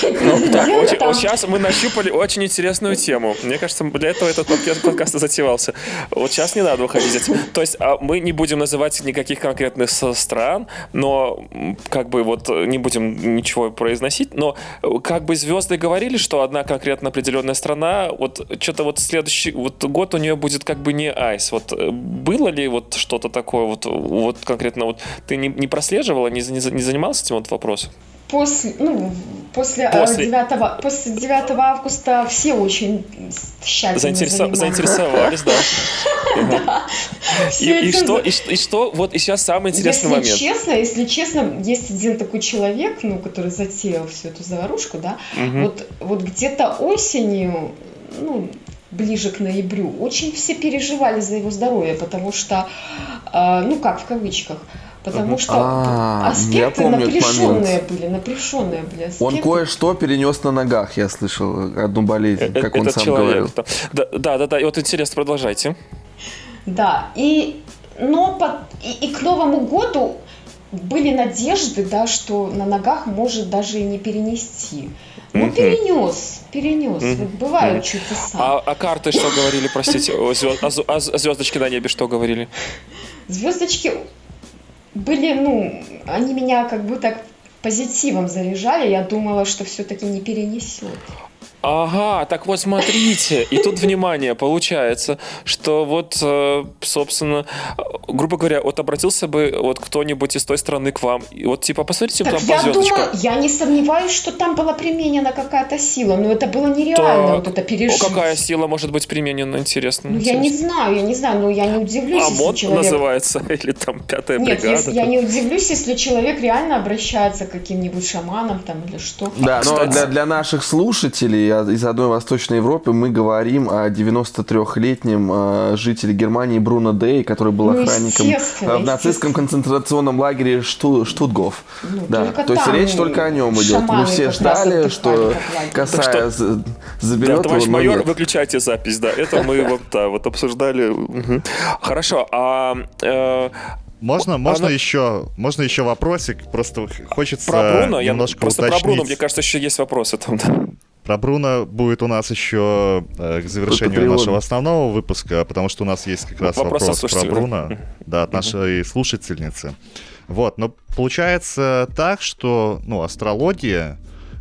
Ну, так, очень, вот сейчас мы нащупали очень интересную тему. Мне кажется, для этого этот подкаст, подкаст и затевался. Вот сейчас не надо выходить. То есть а мы не будем называть никаких конкретных стран, но как бы вот не будем ничего произносить, но как бы звезды говорили, что одна конкретно определенная страна, вот что-то вот следующий вот год у нее будет как бы не айс. Вот было ли вот что-то такое вот, вот конкретно вот ты не, не прослеживала, не, не, не занимался этим вот вопросом? После, ну, после, э, после... 9, после 9 августа все очень тщательно Заинтересо... Заинтересовались, да. И что, и что, вот и сейчас самый интересный момент. Если честно, если честно, есть один такой человек, ну, который затеял всю эту заварушку, да, вот, вот где-то осенью, ну, ближе к ноябрю, очень все переживали за его здоровье, потому что, э, ну как в кавычках, Потому что а, аспекты напряженные были, напряженные были аспекты. Он кое-что перенес на ногах, я слышал, одну болезнь, э, как он сам говорил. Да, да, да, да, и вот интересно, продолжайте. Да, и, но под, и, и к Новому году были надежды, да, что на ногах может даже и не перенести. Ну, перенес, перенес. Вот бывают чудеса. А, а карты что говорили, простите? А звездочки на небе что говорили? Звездочки были, ну, они меня как бы так позитивом заряжали. Я думала, что все-таки не перенесет. Ага, так вот смотрите, и тут внимание, получается, что вот, э, собственно, грубо говоря, вот обратился бы вот кто-нибудь из той страны к вам, и вот типа посмотрите так, там я думаю, я не сомневаюсь, что там была применена какая-то сила, но это было нереально, так, вот это пережить. Какая сила может быть применена, интересно? Ну, интересно. я не знаю, я не знаю, но я не удивлюсь, а если человек... называется, или там пятая Нет, бригада? Если, я не удивлюсь, если человек реально обращается к каким-нибудь шаманам там или что. Да, но для, для наших слушателей из одной Восточной Европы мы говорим о 93-летнем э, жителе Германии Бруно Дей, который был ну, охранником в нацистском концентрационном лагере Шту, Штутгоф. Ну, да. То есть речь только о нем идет. Мы все ждали, что косая что... заберет да, товарищ его, майор, нет. выключайте запись, да. Это мы вот, да, вот обсуждали. Хорошо, а э, можно, можно Она... еще, можно еще вопросик, просто хочется про Бруно, немножко я просто уточнить. про Бруно, мне кажется, еще есть вопросы там. Да. Про Бруно будет у нас еще э, к завершению нашего основного выпуска, потому что у нас есть как раз вопрос, вопрос про Бруно, да, от нашей слушательницы. Вот, но получается так, что, ну, астрология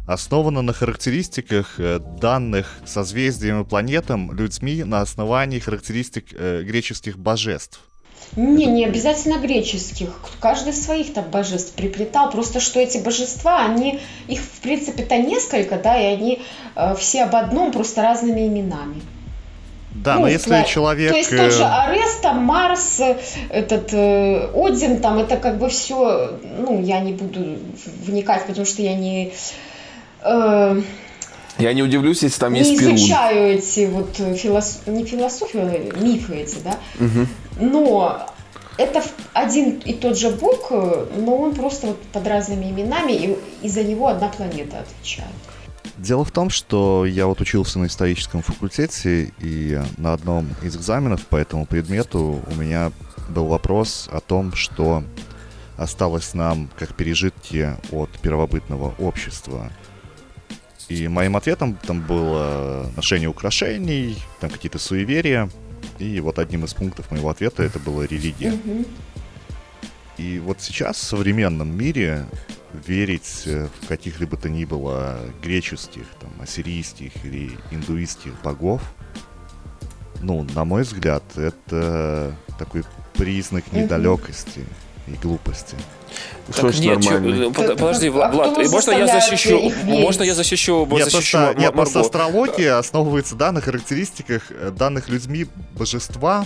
основана на характеристиках э, данных созвездиям и планетам людьми на основании характеристик э, греческих божеств. Не, не обязательно греческих. Каждый своих там божеств приплетал. Просто что эти божества, они, их в принципе-то несколько, да, и они э, все об одном, просто разными именами. Да, ну, но если план... человек... То есть тот же э, Арес, там, Марс, этот э, Один, там, это как бы все, ну, я не буду вникать, потому что я не... Э, Я не удивлюсь, если там не есть Перун. изучаю эти вот филос... не философию, а мифы эти, да. Мгм. Но это один и тот же бог, э, но он просто вот под разными именами, и, и за него одна планета отвечает. Дело в том, что я вот учился на историческом факультете, и на одном из экзаменов по этому предмету у меня был вопрос о том, что осталось нам как пережитки от первобытного общества. И моим ответом там было ношение украшений, там какие-то суеверия. И вот одним из пунктов моего ответа это была религия. Мгм. И вот сейчас в современном мире верить э, в каких-либо то ни было греческих, там, ассирийских или индуистских богов, ну, на мой взгляд, это такой признак недалекости и глупости. Что Так нет, чё- э, Так, подожди, а Влад, Влад, можно я защищу, можно я защищу, Нет, защищу просто, нет, просто астрология основывается да, на характеристиках э, данных людьми божества,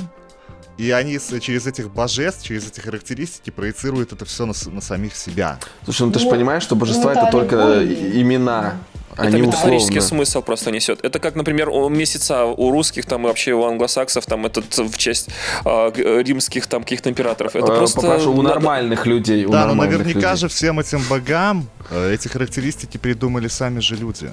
и они через этих божеств, через эти характеристики проецируют это все на, на самих себя. Слушай, ну ты же Ну, понимаешь, что божества ну, это это только аллегория. имена, Это они метафорический условно. смысл просто несет. Это как, например, у месяца у русских, там и вообще у англосаксов, там этот в честь э, римских там каких-то императоров. Это Э, просто Попрошу, у надо- нормальных людей. у да, но нормальных наверняка людей. же всем этим богам э, эти характеристики придумали сами же люди.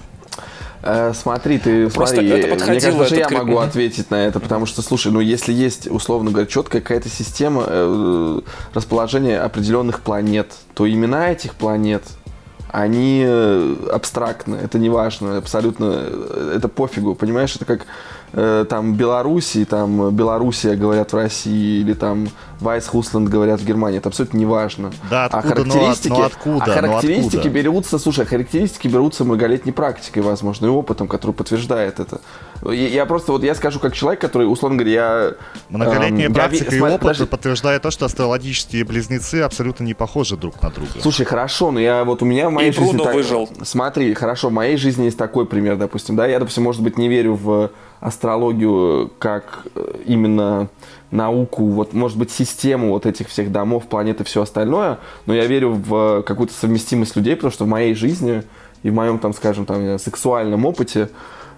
Э, смотри, ты Просто смотри, это мне кажется, что я могу ответить на это, потому что, слушай, ну если есть, условно говоря, четкая какая-то система э, расположения определенных планет, то имена этих планет, они э, абстрактны, это не важно, абсолютно, э, это пофигу, понимаешь, это как э, там Белоруссии, там Белоруссия говорят в России, или там Вайсхусланд говорят в Германии, это абсолютно не важно. Да, А откуда, но, характеристики, но откуда, а но характеристики откуда? берутся, слушай, а характеристики берутся многолетней практикой, возможно, и опытом, который подтверждает это. Я, я просто вот я скажу как человек, который, условно говоря, я... Многолетняя эм, я практика ви- и смотри, опыт подожди. подтверждает то, что астрологические близнецы абсолютно не похожи друг на друга. Слушай, хорошо, но я вот у меня в моей И жизни... Бруно так- выжил. Смотри, хорошо, в моей жизни есть такой пример, допустим, да, я, допустим, может быть, не верю в астрологию как э, именно науку, вот, может быть, систему вот этих всех домов, планет и все остальное, но я верю в какую-то совместимость людей, потому что в моей жизни и в моем, там, скажем, там, сексуальном опыте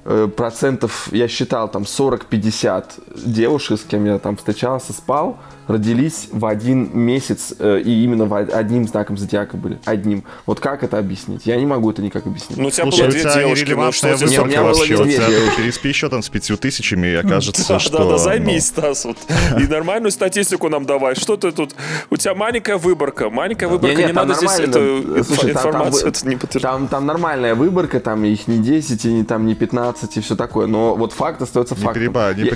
э, процентов, я считал, там, 40-50 девушек, с кем я там встречался, спал, родились в один месяц э, и именно в од- одним знаком зодиака были. Одним. Вот как это объяснить? Я не могу это никак объяснить. Ну, у тебя Слушай, было две девушки, ну что здесь Не, у меня было вообще. У две тебя девушки. переспи еще там с пятью тысячами, и окажется, Да, что... да, да, ну, займись, Стас. Вот. И нормальную статистику нам давай. Что ты тут? У тебя маленькая выборка. Маленькая выборка, не, надо здесь нормально. эту там информацию не подтверждать. Там, нормальная выборка, там их не 10, и не, там не 15, и все такое. Но вот факт остается фактом. не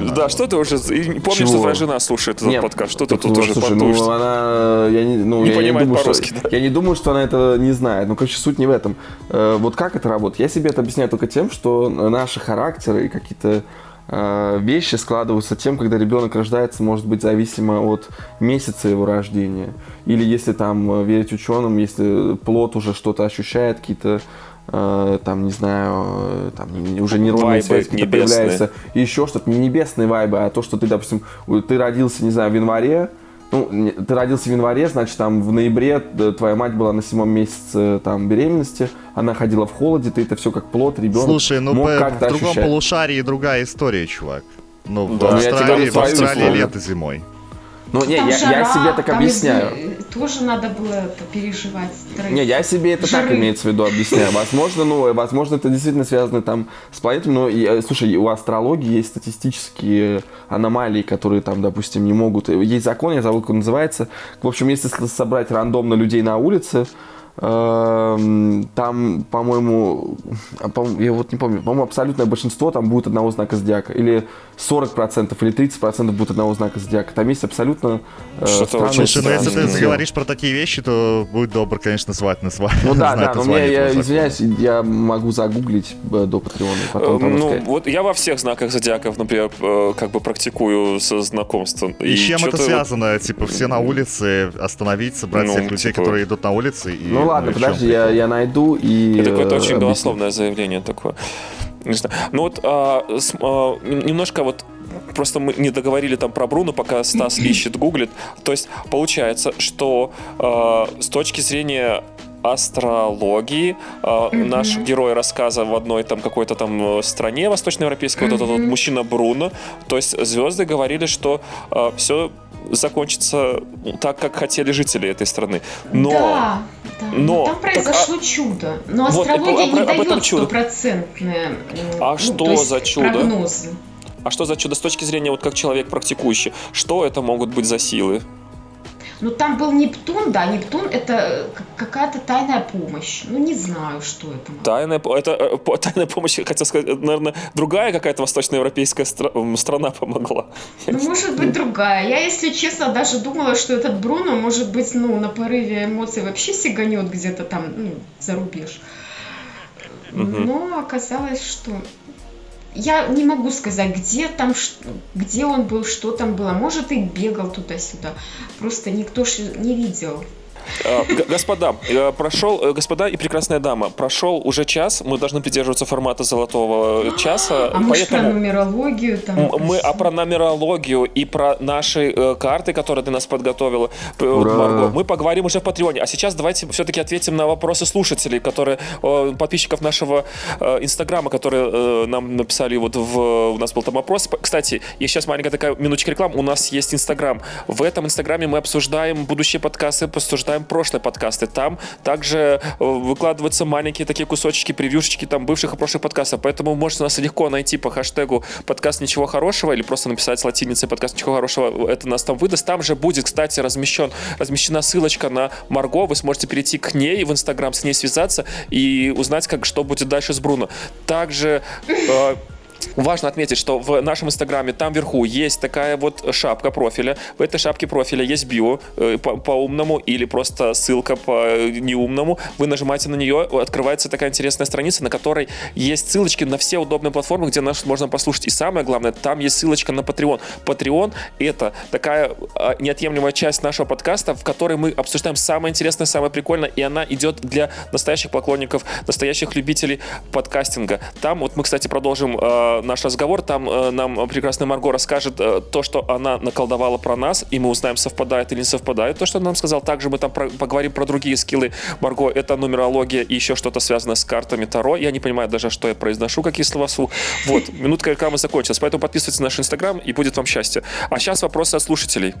не Да, что ты уже... Помнишь, что твоя жена слушает этот Не, подкаст? Что ты тут ну, уже слушай, ну она, я не, ну, Не я понимает думаю, по-русски, что, да. я не думаю, что она это не знает. Ну, короче, суть не в этом. Э, вот как это работает? Я себе это объясняю только тем, что наши характеры и какие-то э, вещи складываются тем, когда ребенок рождается, может быть, зависимо от месяца его рождения. Или если там э, верить ученым, если плод уже что-то ощущает, какие-то там, не знаю, э, там уже нейронные Вайбы связи какие-то и еще что-то, не небесные вайбы, а то, что ты, допустим, ты родился, не знаю, в январе, ну, ты родился в январе, значит, там в ноябре э, твоя мать была на седьмом месяце там беременности, она ходила в холоде, ты это все как плод, ребенок Слушай, ну мог по- в другом ощущать. полушарии другая история, чувак. Ну, в Да, ну, я тебе Австралии, в Австралии лето зимой. Ну, не, я, я жара, себе так объясняю. из- Тоже надо было переживать. стресс. Не, я себе это так Жары. имеется в виду объясняю. Возможно, ну, возможно, это действительно связано там с планетами, но, и, э, слушай, у астрологии есть статистические аномалии, которые там, допустим, не могут... Есть закон, я забыл, как он называется. В общем, если собрать рандомно людей на улице, там, по-моему, а, по-моему, я вот не помню, по-моему, абсолютное большинство там будет одного знака зодиака. Или 40% или 30% будет одного знака зодиака. Там есть абсолютно э, Что-то очень Слушай, ну если ты странные говоришь про такие вещи, то будь добр, конечно, звать на свадьбу. ну да, да, но мне, я извиняюсь, я могу загуглить э, до Патреона, и потом Э, там Ну, рассказать. вот я во всех знаках зодиаков, например, э, как бы практикую со знакомством. И, с чем это чё-то вот- связано? Типа все на улице, остановить, собрать Ну, всех людей, типа- которые идут на улице. И, Ну ладно, и в чём подожди, я, я найду и... Это какое-то э, очень объясню. голословное заявление такое. Не знаю. Ну вот а, с- а, нем- немножко вот просто мы не договорили там про Бруно, пока Стас ищет, гуглит. То есть получается, что а, с точки зрения астрологии. Mm-hmm. Наш герой рассказа в одной там какой-то там стране восточноевропейской, mm-hmm. вот этот вот мужчина Бруно. То есть звезды говорили, что э, все закончится так, как хотели жители этой страны. Но, да, да. но там произошло так, а, чудо. Но астрология вот, не дает стопроцентные А ну, что за чудо? Прогнозы. А что за чудо с точки зрения вот как человек практикующий? Что это могут быть за силы? Ну, там был Нептун, да, Нептун это какая-то тайная помощь. Ну, не знаю, что это. Тайная, это э, тайная помощь, хотел сказать, наверное, другая какая-то восточноевропейская стра- страна помогла. Ну, может быть, другая. Я, если честно, даже думала, что этот Бруно, может быть, ну, на порыве эмоций вообще сиганет где-то там, ну, за рубеж. Но оказалось, что я не могу сказать, где там, где он был, что там было. Может, и бегал туда-сюда. Просто никто не видел. Э, господа, э, прошел, э, господа и прекрасная дама, прошел уже час, мы должны придерживаться формата золотого часа. А мы про нумерологию там. Мы, а про нумерологию и про наши карты, которые ты нас подготовила, Марго, мы поговорим уже в Патреоне. А сейчас давайте все-таки ответим на вопросы слушателей, которые, подписчиков нашего Инстаграма, которые нам написали вот в, у нас был там вопрос. Кстати, и сейчас маленькая такая минуточка реклам, у нас есть Инстаграм. В этом Инстаграме мы обсуждаем будущие подкасты, обсуждаем прошлые подкасты. Там также э, выкладываются маленькие такие кусочки, превьюшечки там бывших и прошлых подкастов. Поэтому можете нас легко найти по хэштегу подкаст ничего хорошего или просто написать с латиницей подкаст ничего хорошего. Это нас там выдаст. Там же будет, кстати, размещен, размещена ссылочка на Марго. Вы сможете перейти к ней в Инстаграм, с ней связаться и узнать, как, что будет дальше с Бруно. Также э, Важно отметить, что в нашем инстаграме там вверху есть такая вот шапка профиля. В этой шапке профиля есть био э, по, умному или просто ссылка по неумному. Вы нажимаете на нее, открывается такая интересная страница, на которой есть ссылочки на все удобные платформы, где нас можно послушать. И самое главное, там есть ссылочка на Patreon. Patreon — это такая а, неотъемлемая часть нашего подкаста, в которой мы обсуждаем самое интересное, самое прикольное, и она идет для настоящих поклонников, настоящих любителей подкастинга. Там вот мы, кстати, продолжим э, наш разговор, там э, нам прекрасная Марго расскажет э, то, что она наколдовала про нас, и мы узнаем, совпадает или не совпадает то, что она нам сказал. Также мы там про, поговорим про другие скиллы. Марго, это нумерология и еще что-то связанное с картами Таро. Я не понимаю даже, что я произношу, какие слова су. Вот, минутка рекламы закончилась, поэтому подписывайтесь на наш инстаграм, и будет вам счастье. А сейчас вопросы от слушателей.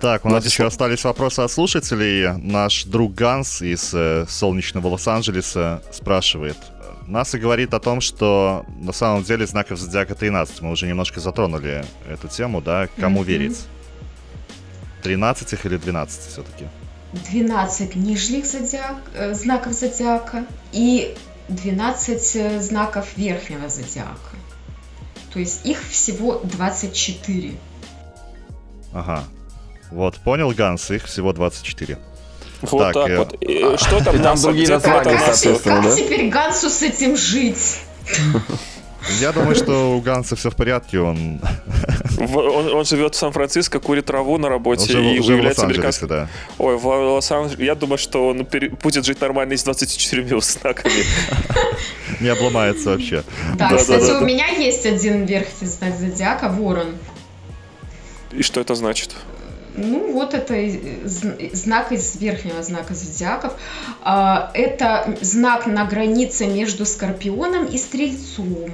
Так, у нас еще остались вопросы от слушателей. Наш друг Ганс из э, солнечного Лос-Анджелеса спрашивает. НАСА говорит о том, что на самом деле знаков зодиака 13. Мы уже немножко затронули эту тему, да? Кому mm-hmm. верить? 13 или 12 все-таки? 12 нижних зодиак, э, знаков зодиака и 12 э, знаков верхнего зодиака. То есть их всего 24. Ага. Вот, понял, Ганс, их всего 24. Вот так, так э... вот. И, что там, там другие названия, соответственно, Как да? теперь Гансу с этим жить? Я думаю, что у Ганса все в порядке, он... он... Он живет в Сан-Франциско, курит траву на работе жив, и является американским... Да. Ой, в Лос-Анджелесе... Я думаю, что он пере... будет жить нормально с 24 знаками. Не обломается вообще. Да, кстати, у меня есть один верхний знак зодиака, ворон. И что это значит? Ну, вот это знак из верхнего знака зодиаков. А, это знак на границе между Скорпионом и Стрельцом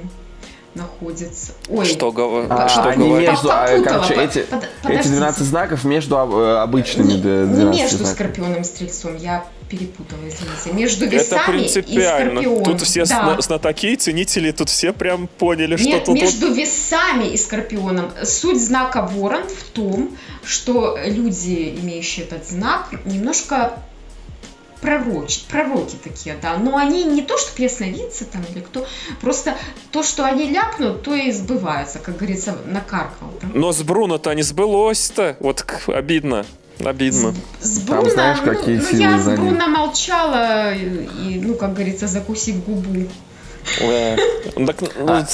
находится. Ой, что, гов... а, что они говорит? Между, а, короче, эти, под, эти 12 знаков между э, обычными не, 12 не между знаками. Скорпионом и Стрельцом, я перепутала, извините. Между весами Это принципиально. и Скорпионом. Тут все да. знатоки, ценители, тут все прям поняли, Нет, что тут... между весами и Скорпионом. Суть знака Ворон в том, что люди, имеющие этот знак, немножко пророч, пророки такие, да, но они не то, что ясновидцы там или кто, просто то, что они ляпнут, то и сбывается, как говорится, накаркал. Да? Но с Бруно-то не сбылось-то, вот обидно. Обидно. С, с Бруно, Там знаешь, какие ну, силы я с Бруно молчала и, ну, как говорится, закусив губу. Ну, так, ну, а,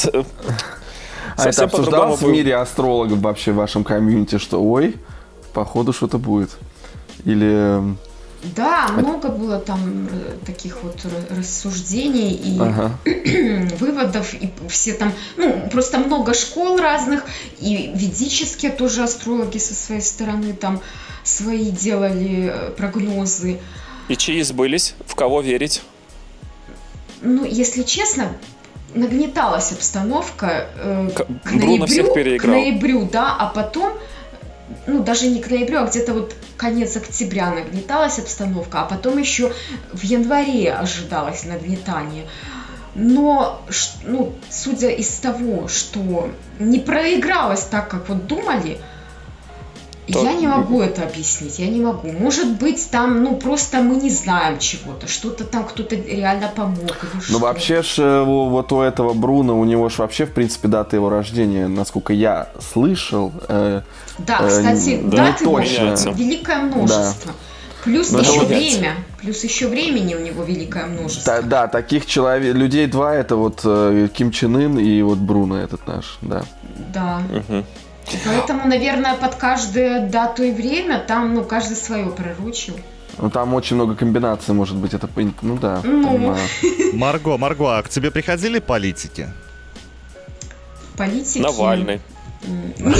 а это обсуждалось в мире астрологов вообще в вашем комьюнити, что ой, походу что-то будет? Или да, много было там э, таких вот рассуждений и ага. выводов, и все там, ну, просто много школ разных, и ведические тоже астрологи со своей стороны там свои делали э, прогнозы. И чьи сбылись? В кого верить? Ну, если честно, нагнеталась обстановка э, к, к Бруно ноябрю, всех переиграл. к ноябрю, да, а потом, ну, даже не к ноябрю, а где-то вот конец октября нагнеталась обстановка, а потом еще в январе ожидалось нагнетание. Но, ну, судя из того, что не проигралось так, как вот думали, То- я не могу это объяснить, я не могу. Может быть, там, ну, просто мы не знаем чего-то, что-то там кто-то реально помог. или Ну, что. вообще ж э, вот у этого Бруно, у него ж вообще, в принципе, дата его рождения, насколько я слышал, э, Да, Э, кстати, да, дат не его точно. великое множество. Плюс Но это еще время. Плюс еще времени у него великое множество. та- да, таких человек, людей два, это вот э, Ким Чен Ын и вот Бруно этот наш, да. Да. Мгм. Поэтому, наверное, под каждую дату и время там, ну, каждый свое пророчил. Ну, там очень много комбинаций, может быть, это, ну да, Ну. понимаю. Марго, Марго, а к тебе приходили политики? Политики... Навальный. Нет,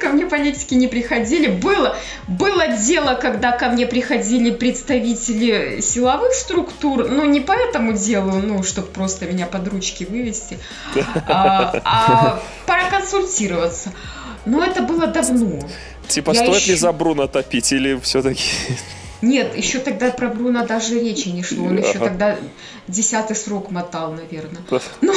ко мне политики не приходили. Было, было дело, когда ко мне приходили представители силовых структур, но не по этому делу, ну, чтобы просто меня под ручки вывести, а, а проконсультироваться. Но это было давно. Типа, Я стоит ли ищу. за Бруно топить или все-таки... Нет, еще тогда про Бруно даже речи не шло. Он еще тогда десятый срок мотал, наверное. Ну,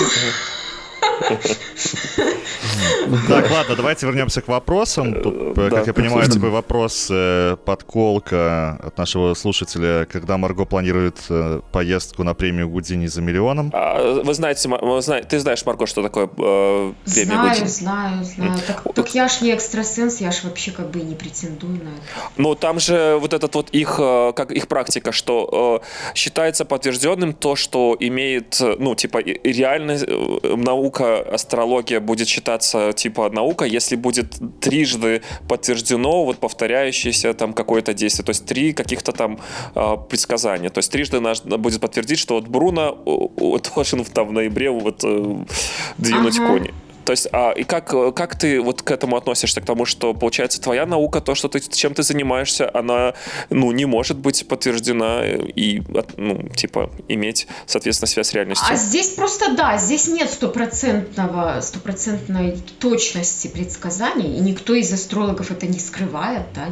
Так, ладно, давайте вернемся к вопросам. Тут, э, как я понимаю, такой вопрос, э, подколка от нашего слушателя, когда Марго планирует э, поездку на премию Гудини за миллионом. А, Вы знаете, ты знаешь, Марго, что такое премия знаю, Гудини? знаю, знаю. Так, так я ж не экстрасенс, я ж вообще как бы и не претендую на это. Ну, там же вот этот вот их, как их практика, что считается подтвержденным то, что имеет, ну, типа, и- и реально э, наука, астрология будет считаться, типа, наука, если будет трижды подтверждено вот повторяющееся там какое-то действие, то есть три каких-то там э, предсказания. То есть трижды наш будет подтвердить, что вот Бруно должен в- там в ноябре вот э, двинуть Ага. кони. То есть, а, и как, э, как ты вот к этому относишься, к тому, что, получается, твоя наука, то, что ты, чем ты занимаешься, она, ну, не может быть подтверждена и, от- ну, типа, иметь, соответственно, связь с реальностью? А здесь просто да, здесь нет стопроцентного, стопроцентной точности предсказаний, и никто из астрологов это не скрывает, да.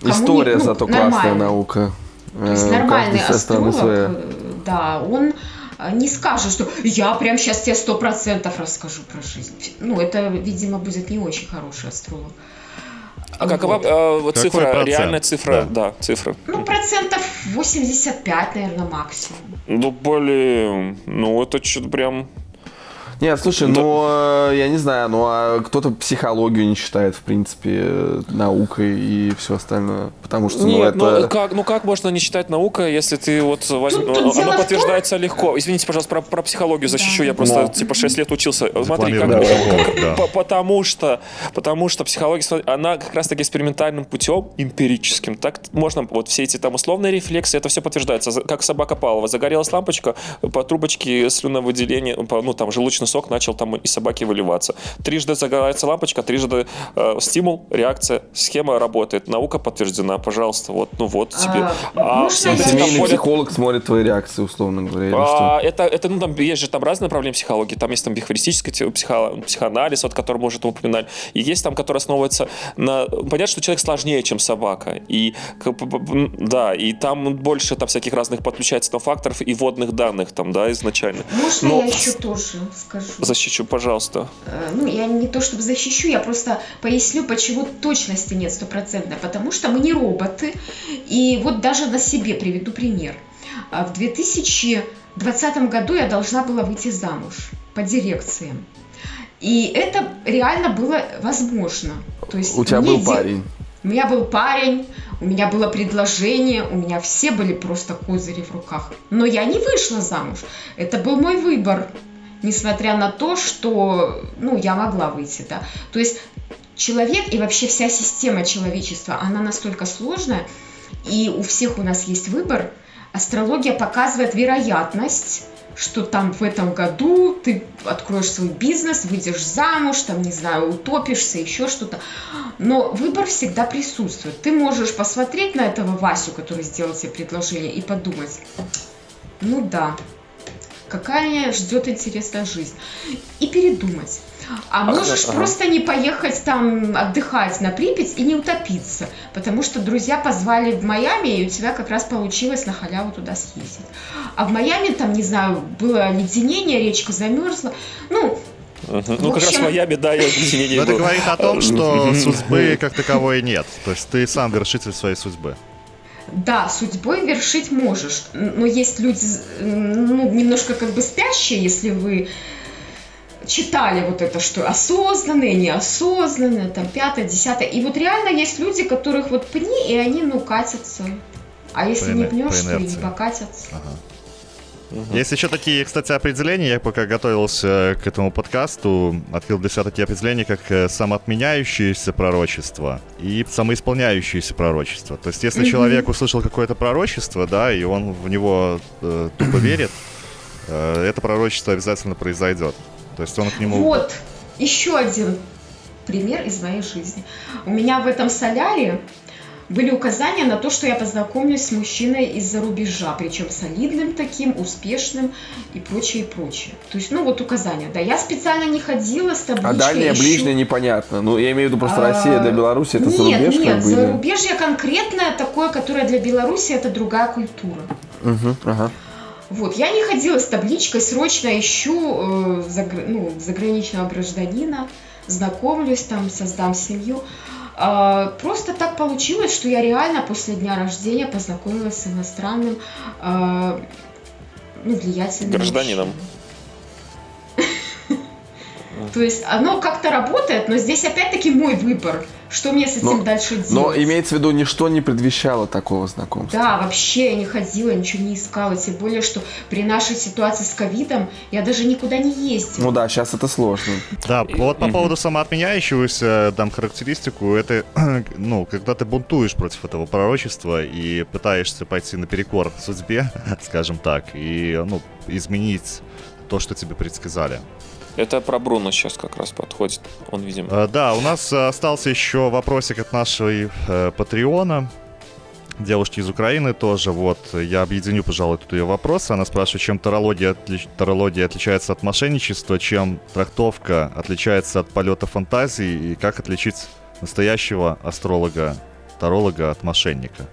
Кому История не- ну, зато классная нормальный. наука. То есть Э, нормальный астролог, своя. э, да, он э, не скажет, что я прям сейчас тебе сто процентов расскажу про жизнь. Ну, это, видимо, будет не очень хороший астролог. А какова Вот. вот Какой цифра, процент? реальная цифра, Да. да, цифра? Ну, процентов 85, наверное, максимум. Ну, блин, ну, это что-то прям... Нет, слушай, Да. ну, э, я не знаю, ну, а кто-то психологию не считает, в принципе, э, наукой и все остальное. Потому что, ну, Нет, это... ну как, ну как можно не считать наука, если ты вот возьм- Тут- тут оно том- подтверждается легко. Извините, пожалуйста, про, про психологию защищу. Да. Я просто Ну. типа 6 лет учился. Смотри, как, как- да. по- потому что потому что психология, смотри, она как раз таки экспериментальным путем, эмпирическим. Так можно вот все эти там условные рефлексы, это все подтверждается. Как собака Павлова, загорелась лампочка, по трубочке слюновыделение, по- ну там желудочный сок начал там из собаки выливаться. Трижды загорается лампочка, трижды э, стимул, реакция, схема работает, наука подтверждена, пожалуйста, вот, ну вот тебе. А, все я- эти там Семейный более- психолог смотрит твои реакции, условно говоря, а, это, это, ну, там есть же там разные направления психологии. Там есть там бихевристический психо- психоанализ, вот, который мы уже там упоминали. И есть там, который основывается на... Понятно, что человек сложнее, чем собака. И, да, и там больше там всяких разных подключается там факторов и вводных данных там, да, изначально. Можно Но- я еще тоже скажу? Защищу, пожалуйста. Э, Ну, я не то чтобы защищу, я просто поясню, почему точности нет стопроцентной. Потому что мы не роботы. И вот даже на себе приведу пример. А В 2020 году я должна была выйти замуж по дирекциям. И это реально было возможно. То есть У тебя был де- парень. У меня был парень, у меня было предложение, у меня все были просто козыри в руках. Но я не вышла замуж. Это был мой выбор, несмотря на то, что, ну, я могла выйти, да. То есть человек и вообще вся система человечества, она настолько сложная, и у всех у нас есть выбор. Астрология показывает вероятность что там в этом году ты откроешь свой бизнес, выйдешь замуж, там, не знаю, утопишься, еще что-то. Но выбор всегда присутствует. Ты можешь посмотреть на этого Васю, который сделал тебе предложение, и подумать, ну да, какая ждет интересная жизнь. И передумать. А можешь ага. просто не поехать там отдыхать на Припять и не утопиться, потому что друзья позвали в Майами, и у тебя как раз получилось на халяву туда съездить. А в Майами там, не знаю, было леденение, речка замерзла. Ну, Uh-huh. Ну, общем... как раз в Майами, да, я объединение Но это говорит о том, что судьбы как таковой нет. То есть ты сам вершитель своей судьбы. Да, судьбой вершить можешь, но есть люди, ну, немножко как бы спящие, если вы читали вот это, что осознанные, неосознанные, там, пятое, десятое. И вот реально есть люди, которых вот пни, и они, ну, катятся. А если по не пнешь, то и не покатятся. Ага. Угу. Есть еще такие, кстати, определения. Я пока готовился к этому подкасту, открыл для себя такие определения, как э, самоотменяющееся пророчество и самоисполняющееся пророчество. То есть, если угу. человек услышал какое-то пророчество, да, и он в него э, тупо верит, э, это пророчество обязательно произойдет. То есть он к нему... Вот, еще один пример из моей жизни. У меня в этом соляре были указания на то, что я познакомлюсь с мужчиной из-за рубежа, причем солидным таким, успешным и прочее, и прочее. То есть, ну вот указания. Да, я специально не ходила с табличкой. А дальнее, ищу... ближнее непонятно. Ну, я имею в виду просто а... Россия для Беларуси, это нет, зарубеж? Нет, нет, зарубежье конкретное такое, которое для Беларуси это другая культура. Угу, ага. Вот, я не ходила с табличкой, срочно ищу э, загр... ну, заграничного гражданина, знакомлюсь там, создам семью. Э, просто так получилось, что я реально после дня рождения познакомилась с иностранным э, ну, влиятельным гражданином. То есть оно как-то работает, но здесь опять-таки мой выбор. Что мне с этим но, дальше делать? Но имеется в виду, ничто не предвещало такого знакомства. Да, вообще я не ходила, ничего не искала. Тем более, что при нашей ситуации с ковидом я даже никуда не ездила. Ну да, сейчас это сложно. Да, вот по поводу самоотменяющегося дам характеристику. Это, ну, когда ты бунтуешь против этого пророчества и пытаешься пойти наперекор судьбе, скажем так, и, ну, изменить то, что тебе предсказали. Это про Бруно сейчас как раз подходит. Он, видимо. А, да, у нас остался еще вопросик от нашего э, Патреона. Девушки из Украины тоже, вот, я объединю, пожалуй, тут ее вопрос. Она спрашивает, чем тарология, отли... тарология отличается от мошенничества, чем трактовка отличается от полета фантазии, и как отличить настоящего астролога, таролога от мошенника.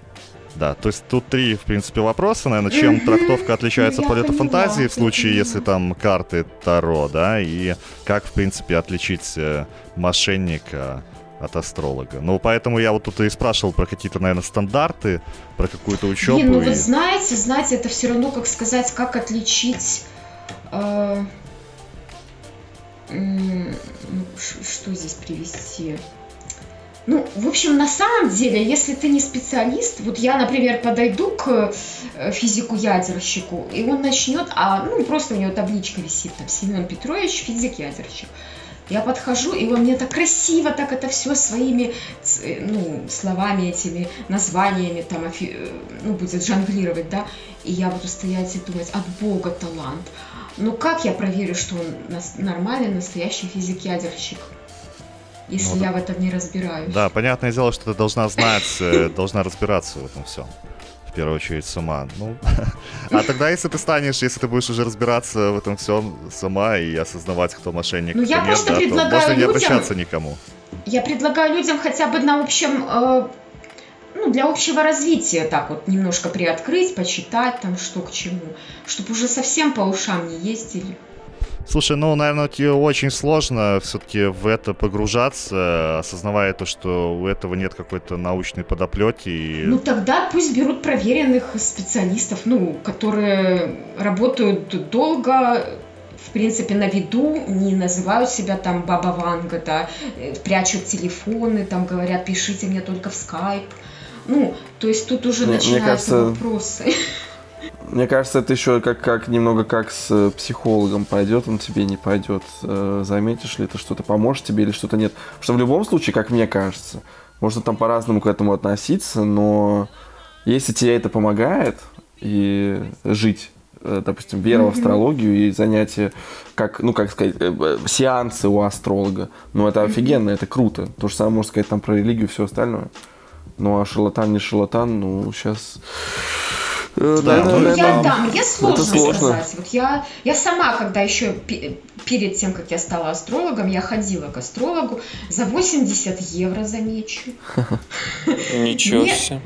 Да, то есть тут три, в принципе, вопроса, наверное, чем трактовка отличается от полета фантазии в случае, если там карты Таро, да, и как, в принципе, отличить э, мошенника от астролога. Ну, поэтому я вот тут и спрашивал про какие-то, наверное, стандарты, про какую-то учебу. Блин, ну и... вы знаете, знаете, это все равно, как сказать, как отличить... Э, э, что здесь привести? Ну, в общем, на самом деле, если ты не специалист, вот я, например, подойду к э, физику-ядерщику, и он начнет, а, ну, просто у него табличка висит, там, Семен Петрович, физик-ядерщик. Я подхожу, и он мне так красиво, так это все своими, э, ну, словами этими, названиями, там, э, ну, будет жонглировать, да, и я буду стоять и думать, от Бога талант. Ну, как я проверю, что он нормальный, настоящий физик-ядерщик? Если ну, я в этом не разбираюсь. Да, понятное дело, что ты должна знать, э, должна разбираться в этом всем. В первую очередь сама. Ну, а тогда, если ты станешь, если ты будешь уже разбираться в этом всем сама и осознавать, кто мошенник, ну, я нет, просто да, предлагаю можно не обращаться никому. Я предлагаю людям хотя бы на общем, э, ну, для общего развития так вот немножко приоткрыть, почитать там что к чему, чтобы уже совсем по ушам не ездили. Слушай, ну, наверное, тебе очень сложно все-таки в это погружаться, осознавая то, что у этого нет какой-то научной подоплеки. И... Ну, тогда пусть берут проверенных специалистов, ну, которые работают долго, в принципе, на виду, не называют себя там Баба Ванга, да, э, прячут телефоны, там говорят, пишите мне только в скайп. Ну, то есть тут уже мне, начинаются мне кажется, вопросы. Мне кажется, это еще как, как немного как с э, психологом пойдет, он тебе не пойдет. Э, заметишь ли это что-то поможет тебе или что-то нет. Потому что в любом случае, как мне кажется, можно там по-разному к этому относиться, но если тебе это помогает и жить э, допустим, вера в астрологию и занятия, как, ну, как сказать, сеансы у астролога. Ну, это офигенно, это круто. То же самое можно сказать там про религию и все остальное. Ну, а шарлатан не шарлатан, ну, сейчас... Да, да, ну, да, я, да, мне сложно, сложно сказать. Вот я, я сама, когда еще перед тем, как я стала астрологом, я ходила к астрологу за 80 евро, замечу. Ничего себе.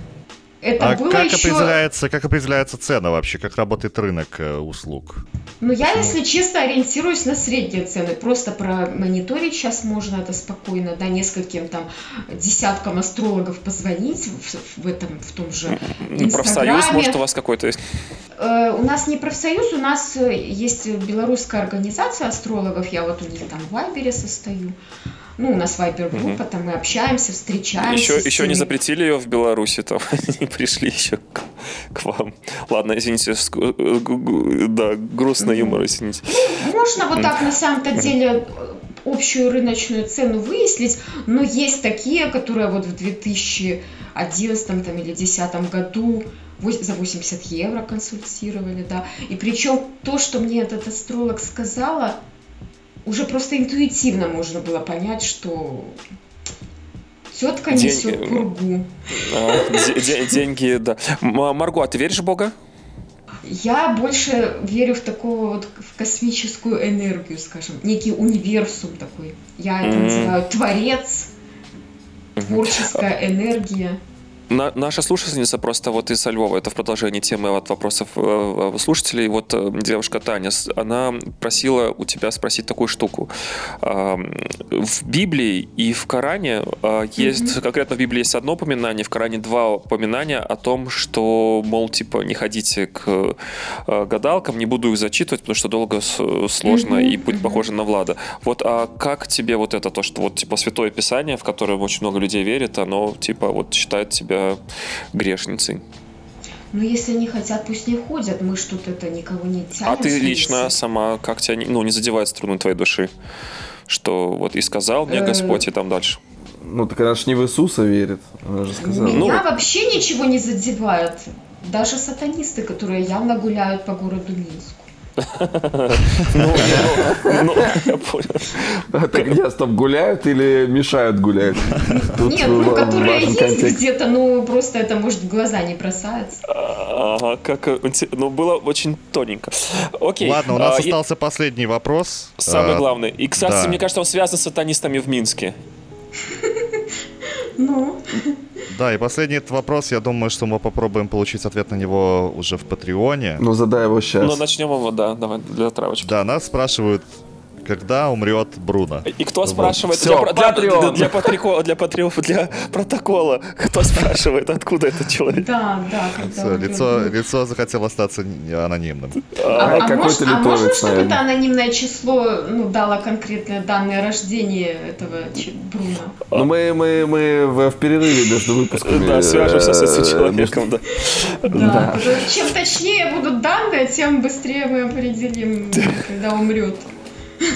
Это а было как, еще... определяется, как определяется цена вообще? Как работает рынок э, услуг? Ну, я, если честно, ориентируюсь на средние цены. Просто промониторить сейчас можно это спокойно, да, нескольким там десяткам астрологов позвонить в, в этом, в том же Инстаграме. Профсоюз, может, у вас какой-то есть? Э, у нас не профсоюз, у нас э, есть белорусская организация астрологов. Я вот у них там в Вайбере состою. Ну, у нас вайбер-группа, угу. там мы общаемся, встречаемся. Еще, еще не запретили ее в Беларуси, там они пришли еще к, к вам. Ладно, извините, э, да, грустный юмор, извините. Ну, можно вот так на самом-то деле общую рыночную цену выяснить, но есть такие, которые вот в 2011 там, или 2010 году за 80 евро консультировали, да. И причем то, что мне этот астролог сказала, уже просто интуитивно можно было понять, что тетка День... несет пургу. А, деньги, да. Марго, а ты веришь в Бога? Я больше верю в такого вот в космическую энергию, скажем, некий универсум такой. Я это называю творец, творческая энергия. На, наша слушательница просто вот из Львова, это в продолжении темы от вопросов э, э, слушателей, вот э, девушка Таня, она просила у тебя спросить такую штуку. В Библии и в Коране есть, mm-hmm. конкретно в Библии есть одно упоминание, в Коране два упоминания о том, что, мол, типа, не ходите к гадалкам, не буду их зачитывать, потому что долго, сложно mm-hmm. и будет похоже на Влада. Вот, а как тебе вот это, то, что вот, типа, Святое Писание, в которое очень много людей верит, оно, типа, вот считает тебя себя грешницей. Ну, если они хотят, пусть не ходят. Мы что то это никого не тянем. А ты лично сама, как тебя, ну, не задевает струны твоей души? Что вот и сказал мне э, Господь, и там дальше. Ну, так она же не в Иисуса верит. Она же сказала. Меня ну, вообще ничего не задевает. Даже сатанисты, которые явно гуляют по городу Минску. Ну, ну, я понял. А так где, стоп, гуляют или мешают гулять? Нет, ну, которые есть где-то, ну, просто это, может, в глаза не бросается. Ага, как, ну, было очень тоненько. Окей. Ладно, у нас а, остался последний вопрос. Самый а, главный. И, кстати, мне кажется, он связан с сатанистами в Минске. Ну. Да, и последний этот вопрос, я думаю, что мы попробуем получить ответ на него уже в Патреоне. Ну, задай его сейчас. Ну, начнем его, да, давай, для травочки. Да, нас спрашивают, когда умрет Бруно. И кто вот. спрашивает? Все, для, для, для, для, патрико, для, патрио, для протокола. Кто спрашивает, откуда этот человек? Да, да. Все, лицо, лицо захотело остаться анонимным. А, а, а, может, а можно, чтобы это анонимное число ну, дало конкретные данные рождения этого Бруно? Ну, мы, мы, мы в, в перерыве между выпусками. Да, свяжемся с этим человеком, да. Да, чем точнее будут данные, тем быстрее мы определим, когда умрет.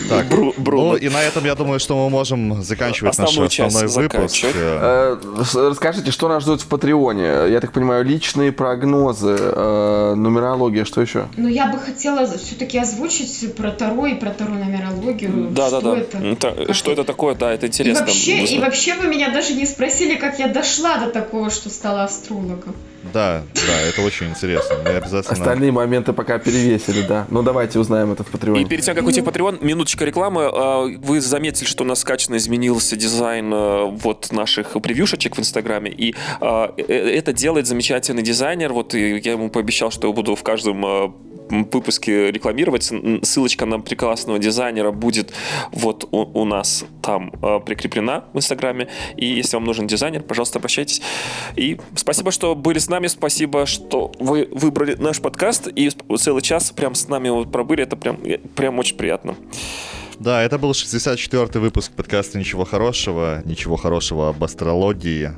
Так, Бру, Бру. Ну и на этом, я думаю, что мы можем заканчивать Основную наш основной выпуск. Э, расскажите, что нас ждет в Патреоне? Я так понимаю, личные прогнозы, э, нумерология, что еще? Ну, я бы хотела все-таки озвучить про Таро и про Таро нумерологию. Да, да, да. Это, что это такое? Да, это интересно. И вообще, и вообще вы меня даже не спросили, как я дошла до такого, что стала астрологом. Да, да, это очень интересно. Мы обязательно... Остальные моменты пока перевесили, да. Ну, давайте узнаем это в Патреоне. И перед тем, как уйти в Патреон, минуточка рекламы. А, вы заметили, что у нас скачанно изменился дизайн а, вот наших превьюшечек в Инстаграме. И а, э, это делает замечательный дизайнер. Вот я ему пообещал, что я буду в каждом выпуске рекламировать. Ссылочка на прекрасного дизайнера будет вот у, у нас там э, прикреплена в Инстаграме. И если вам нужен дизайнер, пожалуйста, обращайтесь. И спасибо, что были с нами. Спасибо, что вы выбрали наш подкаст и целый час прям с нами вот пробыли. Это прям, прям очень приятно. Да, это был 64-й выпуск подкаста «Ничего хорошего». Ничего хорошего об астрологии.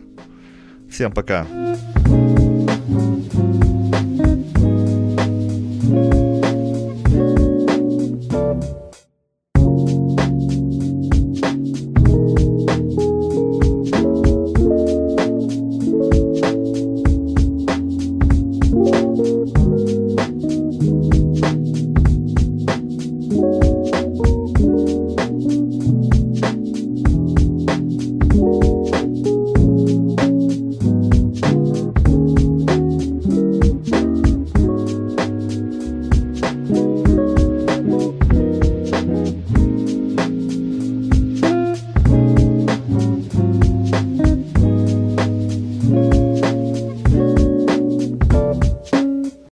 Всем пока. Пока.